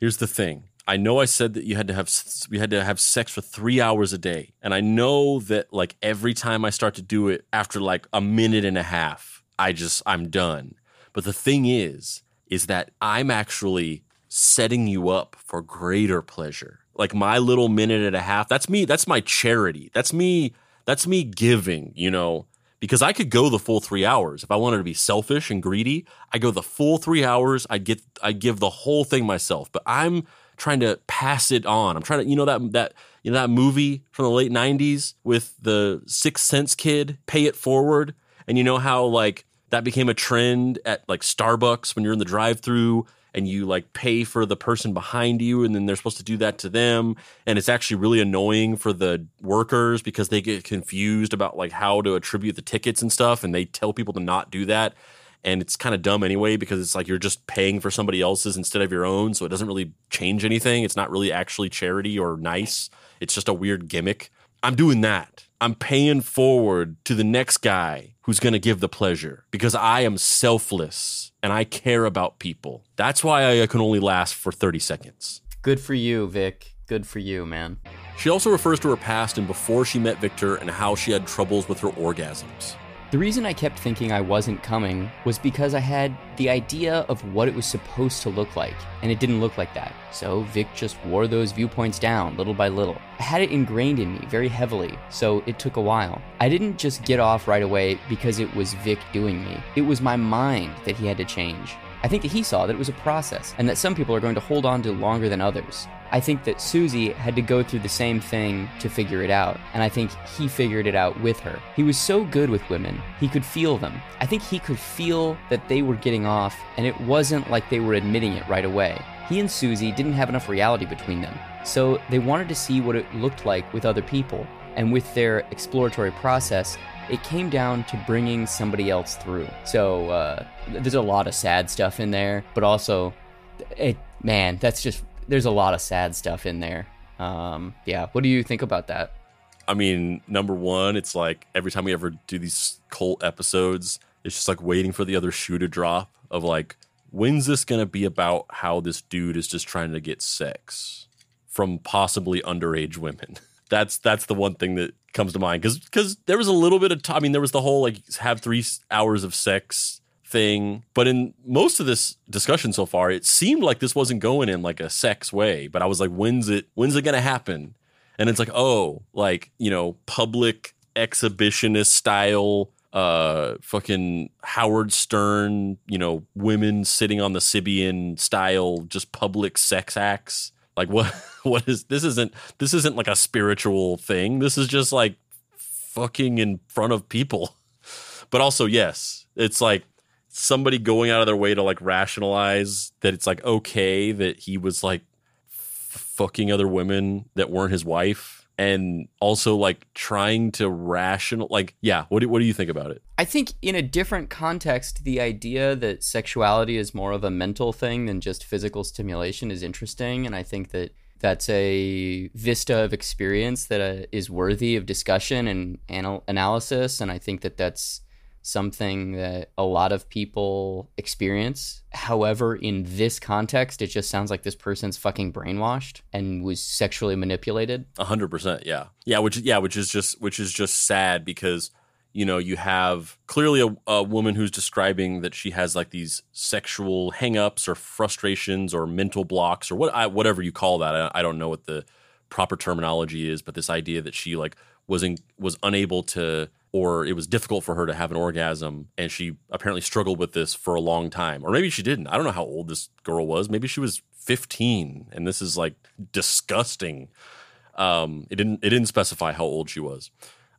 Here's the thing. I know I said that you had to have we had to have sex for three hours a day, and I know that like every time I start to do it after like a minute and a half, I just I'm done. But the thing is, is that I'm actually setting you up for greater pleasure. Like my little minute and a half that's me that's my charity. That's me that's me giving you know? Because i could go the full three hours. If i wanted to be selfish and greedy i go the full three hours i'd get i give the whole thing myself. But i'm trying to pass it on. I'm trying to you know that that you know that movie from the late 90s with the sixth sense kid pay it forward? And you know how like that became a trend at like starbucks when you're in the drive through and you like pay for the person behind you and then they're supposed to do that to them? And it's actually really annoying for the workers because they get confused about like how to attribute the tickets and stuff and they tell people to not do that and it's kind of dumb anyway because it's like you're just paying for somebody else's instead of your own so it doesn't really change anything it's not really actually charity or nice it's just a weird gimmick i'm doing that i'm paying forward to the next guy who's going to give the pleasure because i am selfless and I care about people. That's why I can only last for 30 seconds. Good for you, Vic. Good for you, man. She also refers to her past and before she met Victor and how she had troubles with her orgasms. The reason I kept thinking I wasn't coming was because I had the idea of what it was supposed to look like, and it didn't look like that. So Vic just wore those viewpoints down little by little. I had it ingrained in me very heavily, so it took a while. I didn't just get off right away because it was Vic doing me, it was my mind that he had to change. I think that he saw that it was a process and that some people are going to hold on to longer than others. I think that Susie had to go through the same thing to figure it out, and I think he figured it out with her. He was so good with women, he could feel them. I think he could feel that they were getting off, and it wasn't like they were admitting it right away. He and Susie didn't have enough reality between them, so they wanted to see what it looked like with other people, and with their exploratory process, it came down to bringing somebody else through. So uh, there's a lot of sad stuff in there, but also, it man, that's just there's a lot of sad stuff in there. Um, yeah, what do you think about that? I mean, number one, it's like every time we ever do these cult episodes, it's just like waiting for the other shoe to drop of like, when's this to be about how this dude is just trying to get sex from possibly underage women? [LAUGHS] That's that's the one thing that comes to mind because because there was a little bit of t- I mean there was the whole like have three hours of sex thing, but in most of this discussion so far, it seemed like this wasn't going in like a sex way. But I was like, when's it when's it gonna happen? And it's like, oh, like you know, public exhibitionist style uh fucking Howard Stern, you know, women sitting on the Sybian style, just public sex acts. Like what [LAUGHS] what is this isn't this isn't like a spiritual thing. This is just like fucking in front of people. [LAUGHS] But also, yes, it's like somebody going out of their way to like rationalize that it's like okay that he was like f- fucking other women that weren't his wife and also like trying to rational like yeah what do, what do you think about it I think in a different context, the idea that sexuality is more of a mental thing than just physical stimulation is interesting. And I think that that's a vista of experience that uh, is worthy of discussion and anal- analysis. And I think that that's something that a lot of people experience. However, in this context, it just sounds like this person's fucking brainwashed and was sexually manipulated. A hundred percent, yeah, yeah. Which yeah, which is just which is just sad because you know you have clearly a, a woman who's describing that she has like these sexual hangups or frustrations or mental blocks or what I, whatever you call that. I, I don't know what the proper terminology is, but this idea that she like was in, was unable to or it was difficult for her to have an orgasm and she apparently struggled with this for a long time. Or maybe she didn't. I don't know how old this girl was. Maybe she was 15 and this is like disgusting. Um it didn't it didn't specify how old she was.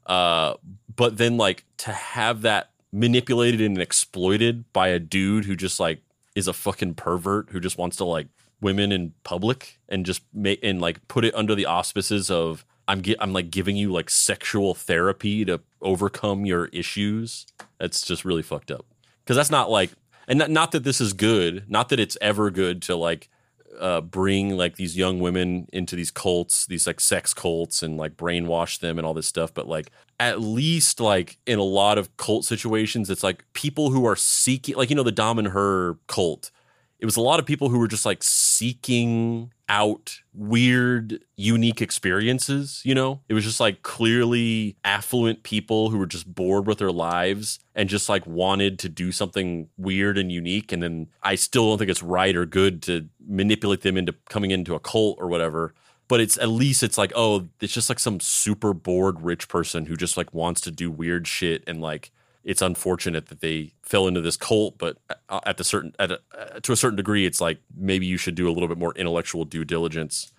Uh but then like to have that manipulated and exploited by a dude who just like is a fucking pervert who just wants to like women in public and just make and like put it under the auspices of I'm gi- I'm like giving you like sexual therapy to overcome your issues. That's just really fucked up. Because that's not like, and not, not that this is good, not that it's ever good to like uh, bring like these young women into these cults, these like sex cults, and like brainwash them and all this stuff. But like, at least like in a lot of cult situations, it's like people who are seeking, like you know, the Dom and Her cult. It was a lot of people who were just like seeking out weird, unique experiences. You know, it was just like clearly affluent people who were just bored with their lives and just like wanted to do something weird and unique. And then I still don't think it's right or good to manipulate them into coming into a cult or whatever. But it's at least it's like, oh, it's just like some super bored rich person who just like wants to do weird shit and like it's unfortunate that they fell into this cult, but uh, at the certain at a, uh, to a certain degree, it's like maybe you should do a little bit more intellectual due diligence.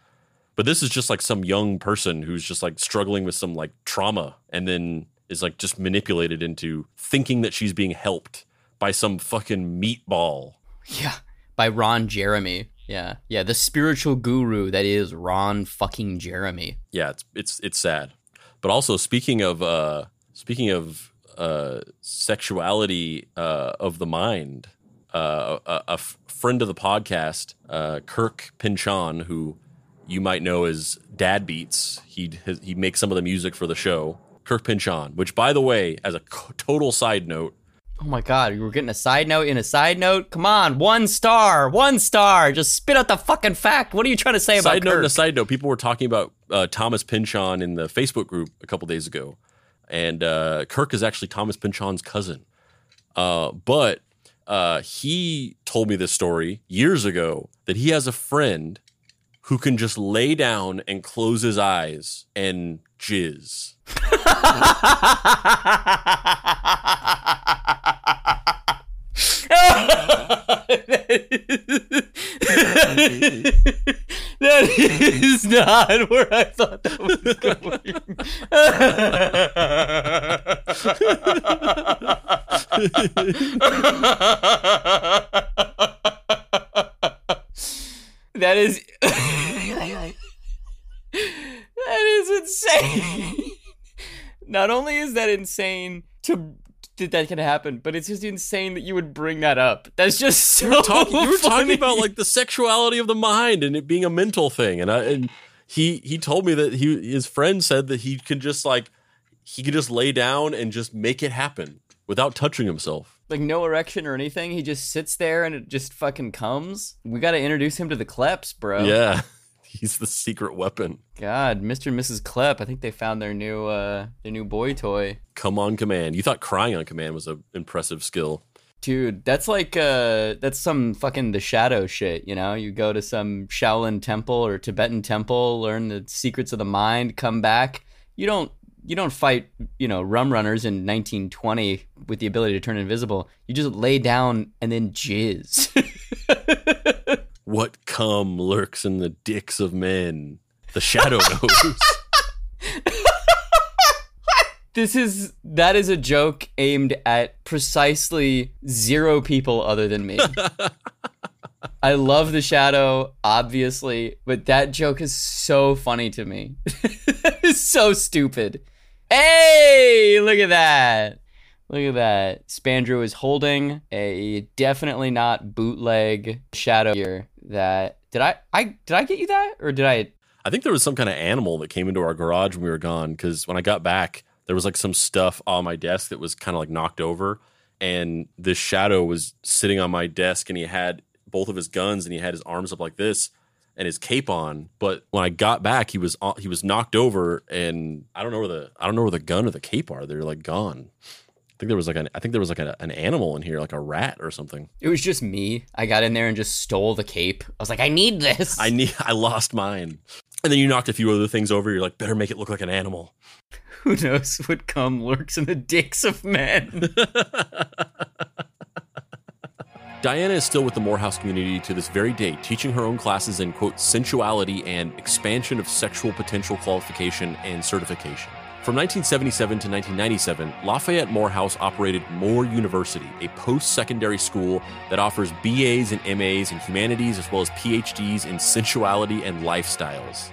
But this is just like some young person who's just like struggling with some like trauma, and then is like just manipulated into thinking that she's being helped by some fucking meatball. Yeah, by Ron Jeremy. Yeah, yeah, the spiritual guru that is Ron fucking Jeremy. Yeah, it's it's it's sad. But also speaking of uh speaking of uh, sexuality uh, of the mind. Uh, a, a f- friend of the podcast, uh, Kirk Pinchon, who you might know as Dad Beats, he he makes some of the music for the show. Kirk Pinchon, which by the way, as a total side note, Oh my god, you were getting a side note in a side note? Come on, one star, one star. Just spit out the fucking fact. What are you trying to say about side note Kirk? and a side note, people were talking about uh, Thomas Pynchon in the Facebook group a couple days ago, and uh, Kirk is actually Thomas Pynchon's cousin. Uh, but uh, he told me this story years ago that he has a friend who can just lay down and close his eyes and jizz. [LAUGHS] [LAUGHS] [LAUGHS] that is not where I thought that was going. [LAUGHS] that is [LAUGHS] that is insane. Not only is that insane to that that can happen, but it's just insane that you would bring that up. That's just so You were talking, you were talking about like the sexuality of the mind and it being a mental thing, and I and he he told me that he his friend said that he can just like he can just lay down and just make it happen without touching himself. Like no erection or anything. He just sits there and it just fucking comes. We got to introduce him to the Kleps, bro. Yeah. He's the secret weapon. God, Mr. and Mrs. Klep. I think they found their new uh their new boy toy. Come on command. You thought crying on command was an impressive skill. Dude, that's like uh that's some fucking the shadow shit, you know? You go to some Shaolin temple or Tibetan temple, learn the secrets of the mind, come back. You don't you don't fight, you know, rum runners in 1920 with the ability to turn invisible. You just lay down and then jizz. [LAUGHS] What cum lurks in the dicks of men? The shadow [LAUGHS] knows. this is that is a joke aimed at precisely zero people other than me. [LAUGHS] I love the shadow, obviously, but that joke is so funny to me. [LAUGHS] it's so stupid. Hey, look at that. Look at that. Spandrew is holding a definitely not bootleg shadow here that did I I did I get you that or did I I think there was some kind of animal that came into our garage when we were gone because when I got back, there was like some stuff on my desk that was kind of like knocked over, and this shadow was sitting on my desk, and he had both of his guns, and he had his arms up like this, and his cape on. But when I got back, he was he was knocked over, and I don't know where the I don't know where the gun or the cape are. They're like gone. I think there was like an I think there was like a, an animal in here, like a rat or something. It was just me. I got in there and just stole the cape. I was like, I need this. I need I lost mine. And then you knocked a few other things over. You're like, better make it look like an animal. [LAUGHS] Who knows what cum lurks in the dicks of men? [LAUGHS] Diana is still with the Morehouse community to this very day, teaching her own classes in, quote, sensuality and expansion of sexual potential qualification and certification. From 1977 to 1997, Lafayette Morehouse operated More University, a post secondary school that offers BAs and MAs in humanities as well as PhDs in sensuality and lifestyles.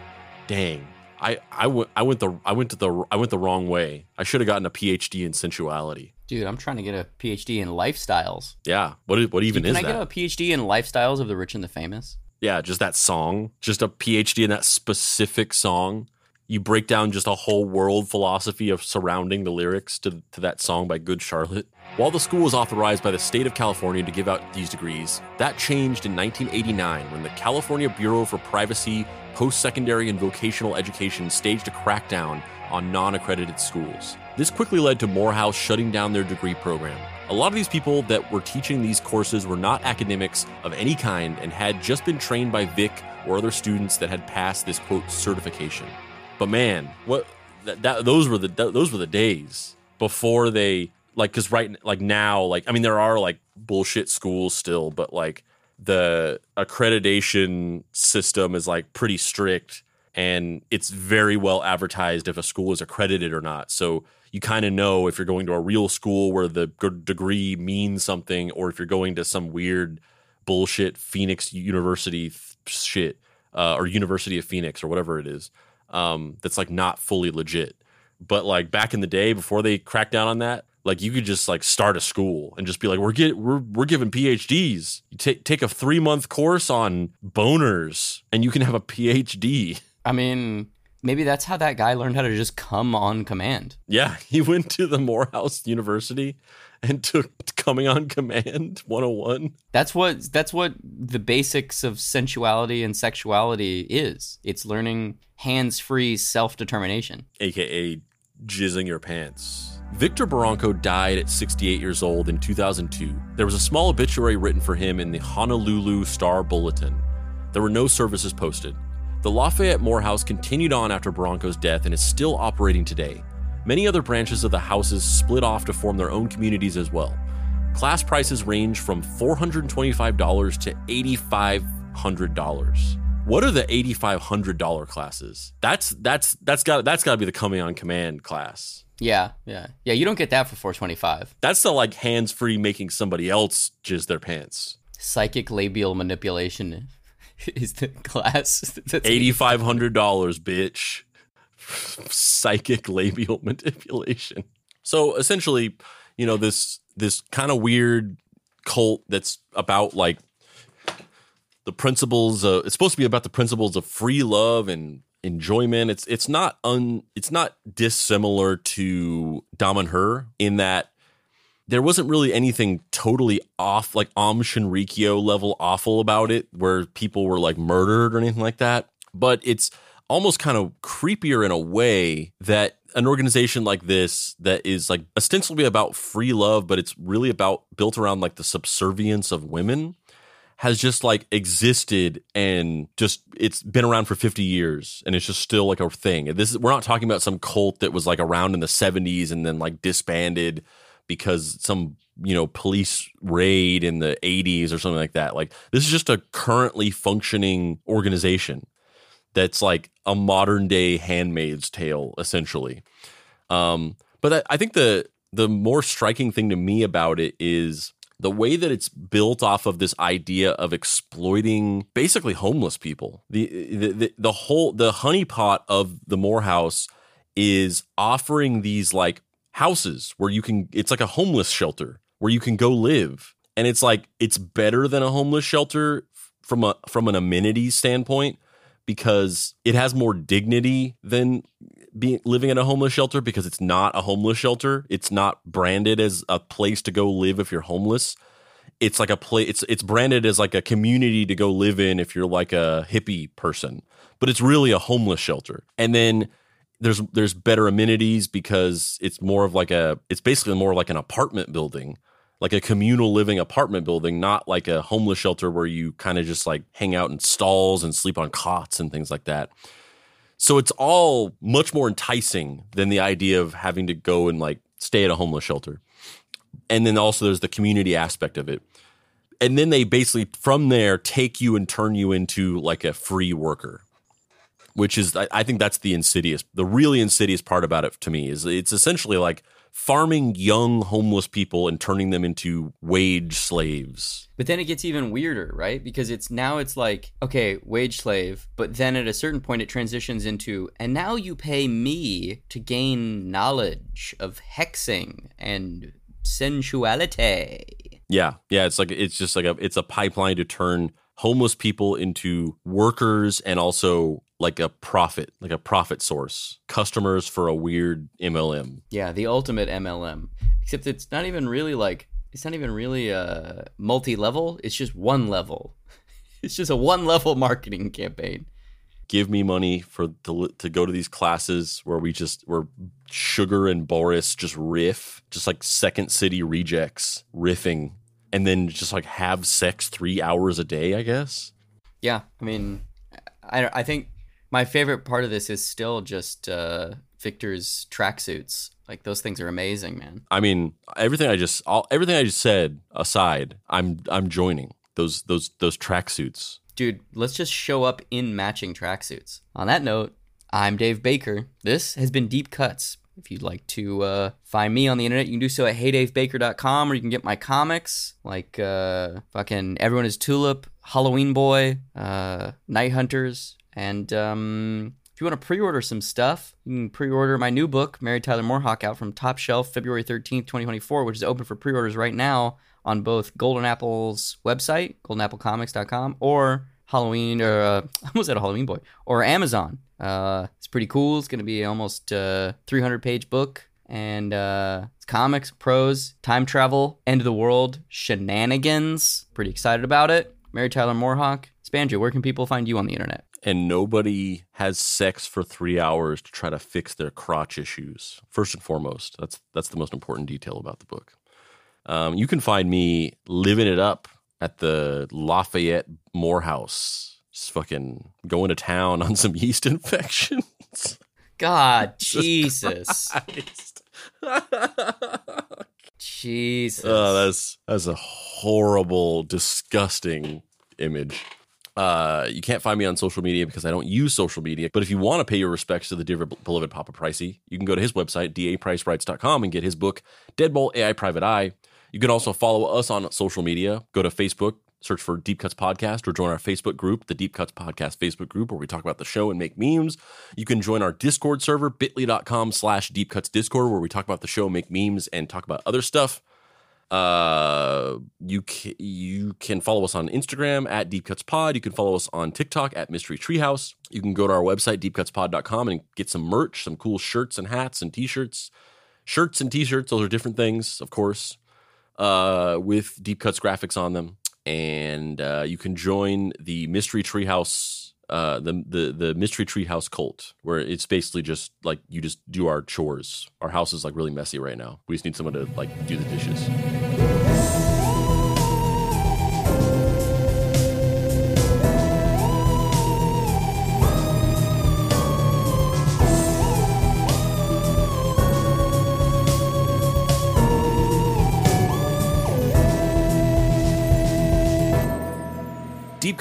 Dang. I, I, went, I went the I went to the I went the wrong way. I should have gotten a PhD in sensuality. Dude, I'm trying to get a PhD in lifestyles. Yeah. What what even Can is I that? Can I get a PhD in lifestyles of the rich and the famous? Yeah, just that song, just a PhD in that specific song. You break down just a whole world philosophy of surrounding the lyrics to, to that song by Good Charlotte. While the school was authorized by the state of California to give out these degrees, that changed in 1989 when the California Bureau for Privacy, Post Secondary, and Vocational Education staged a crackdown on non accredited schools. This quickly led to Morehouse shutting down their degree program. A lot of these people that were teaching these courses were not academics of any kind and had just been trained by Vic or other students that had passed this quote certification. But man, what that, that those were the those were the days before they like because right like now like I mean there are like bullshit schools still, but like the accreditation system is like pretty strict and it's very well advertised if a school is accredited or not. So you kind of know if you're going to a real school where the degree means something or if you're going to some weird bullshit Phoenix University th- shit uh, or University of Phoenix or whatever it is um, that's like not fully legit. But like back in the day before they cracked down on that, like you could just like start a school and just be like, we're get we're we're giving PhDs. You take take a three month course on boners and you can have a PhD. I mean, maybe that's how that guy learned how to just come on command. Yeah, [LAUGHS] he went to the Morehouse University [LAUGHS] and took coming on command 101. That's what that's what the basics of sensuality and sexuality is. It's learning hands-free self-determination. aka jizzing your pants. Victor Baranco died at 68 years old in 2002. There was a small obituary written for him in the Honolulu Star Bulletin. There were no services posted. The Lafayette Morehouse continued on after Baranco's death and is still operating today. Many other branches of the houses split off to form their own communities as well. Class prices range from $425 to $8,500. What are the $8,500 classes? That's that's that's got that's got to be the coming on command class. Yeah, yeah. Yeah, you don't get that for 425. That's the like hands free making somebody else jizz their pants. Psychic labial manipulation [LAUGHS] is the class. Eighty five hundred dollars, bitch. Psychic [LAUGHS] labial manipulation. So essentially, you know this this kind of weird cult that's about like the principles. Of, it's supposed to be about the principles of free love and enjoyment. It's it's not un it's not dissimilar to Dom and Her in that there wasn't really anything totally off like Aum Shinrikyo level awful about it where people were like murdered or anything like that. But it's almost kind of creepier in a way that an organization like this that is like ostensibly about free love, but it's really about built around like the subservience of women has just like existed and just it's been around for 50 years and it's just still like a thing. This is we're not talking about some cult that was like around in the 70s and then like disbanded because some you know police raid in the 80s or something like that. Like this is just a currently functioning organization that's like a modern day handmaid's tale essentially. Um but I, think the the more striking thing to me about it is the way that it's built off of this idea of exploiting basically homeless people. The the the, the whole the honeypot of the Morehouse is offering these like houses where you can it's like a homeless shelter where you can go live. And it's like it's better than a homeless shelter from a from an amenities standpoint because it has more dignity than being living in a homeless shelter because it's not a homeless shelter. It's not branded as a place to go live if you're homeless. It's like a place. It's it's branded as like a community to go live in if you're like a hippie person, but it's really a homeless shelter. And then there's there's better amenities because it's more of like a it's basically more like an apartment building like a communal living apartment building, not like a homeless shelter where you kind of just like hang out in stalls and sleep on cots and things like that. So it's all much more enticing than the idea of having to go and like stay at a homeless shelter. And then also there's the community aspect of it. And then they basically from there take you and turn you into like a free worker, which is I, think that's the insidious, the really insidious part about it to me is it's essentially like farming young homeless people and turning them into wage slaves. But then it gets even weirder, right? Because it's now it's like, okay, wage slave, but then at a certain point it transitions into, and now you pay me to gain knowledge of hexing and sensuality. Yeah, yeah, it's like it's just like a it's a pipeline to turn homeless people into workers and also like a profit, like a profit source, customers for a weird MLM. Yeah, the ultimate MLM. Except it's not even really like it's not even really a multi-level. It's just one level. [LAUGHS] It's just a one-level marketing campaign. Give me money for to, to go to these classes where we just where Sugar and Boris just riff, just like Second City rejects riffing, and then just like have sex three hours a day. I guess. Yeah, I mean, I I think my favorite part of this is still just uh, Victor's tracksuits. Like those things are amazing, man. I mean, everything I just all, everything I just said aside, I'm I'm joining those those those tracksuits. Dude, let's just show up in matching tracksuits. On that note, I'm Dave Baker. This has been Deep Cuts. If you'd like to uh, find me on the internet, you can do so at heydavebaker.com or you can get my comics like uh, fucking Everyone is Tulip, Halloween Boy, uh, Night Hunters, and um, if you want to pre-order some stuff, you can pre-order my new book, Mary Tyler MooreHawk, out from Top Shelf February 13th, 2024, which is open for pre-orders right now on both Golden Apple's website, goldenapplecomics.com, or Halloween, or uh, [LAUGHS] I almost said a Halloween Boy, or Amazon. Uh, it's pretty cool. It's going to be almost a 300 page book. And uh, it's comics, prose, time travel, end of the world, shenanigans. Pretty excited about it. Mary Tyler MooreHawk. Spanjo, where can people find you on the internet? And nobody has sex for three hours to try to fix their crotch issues. First and foremost, that's that's the most important detail about the book. Um, you can find me living it up at the Lafayette Morehouse, just fucking going to town on some yeast [LAUGHS] infections. God, [LAUGHS] Jesus. Jesus. [LAUGHS] Oh, that's that's a horrible, disgusting image. Uh, you can't find me on social media because I don't use social media. But if you want to pay your respects to the dear beloved Papa Pricey, you can go to his website, dapricewrites.com, and get his book, Deadbolt AI Private Eye. You can also follow us on social media. Go to Facebook, search for Deep Cuts Podcast, or join our Facebook group, the Deep Cuts Podcast Facebook group, where we talk about the show and make memes. You can join our Discord server, bit.ly.com slash Deep Cuts Discord, where we talk about the show, make memes, and talk about other stuff. Uh, you can, you can follow us on Instagram at Deep Cuts Pod. You can follow us on TikTok at Mystery Treehouse. You can go to our website deepcutspod.com and get some merch, some cool shirts and hats and t-shirts. Shirts and t-shirts, those are different things, of course. Uh, with Deep Cuts graphics on them, and uh, you can join the Mystery Treehouse uh, the the the mystery treehouse cult, where it's basically just like you just do our chores. Our house is like really messy right now. We just need someone to like do the dishes.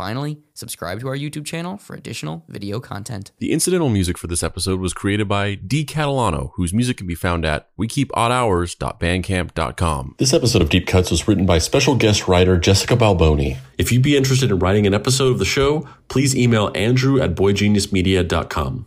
Finally, subscribe to our YouTube channel for additional video content. The incidental music for this episode was created by D. Catalano, whose music can be found at wekeepoddhours.bandcamp.com. This episode of Deep Cuts was written by special guest writer Jessica Balboni. If you'd be interested in writing an episode of the show, please email andrew at boygeniusmedia.com.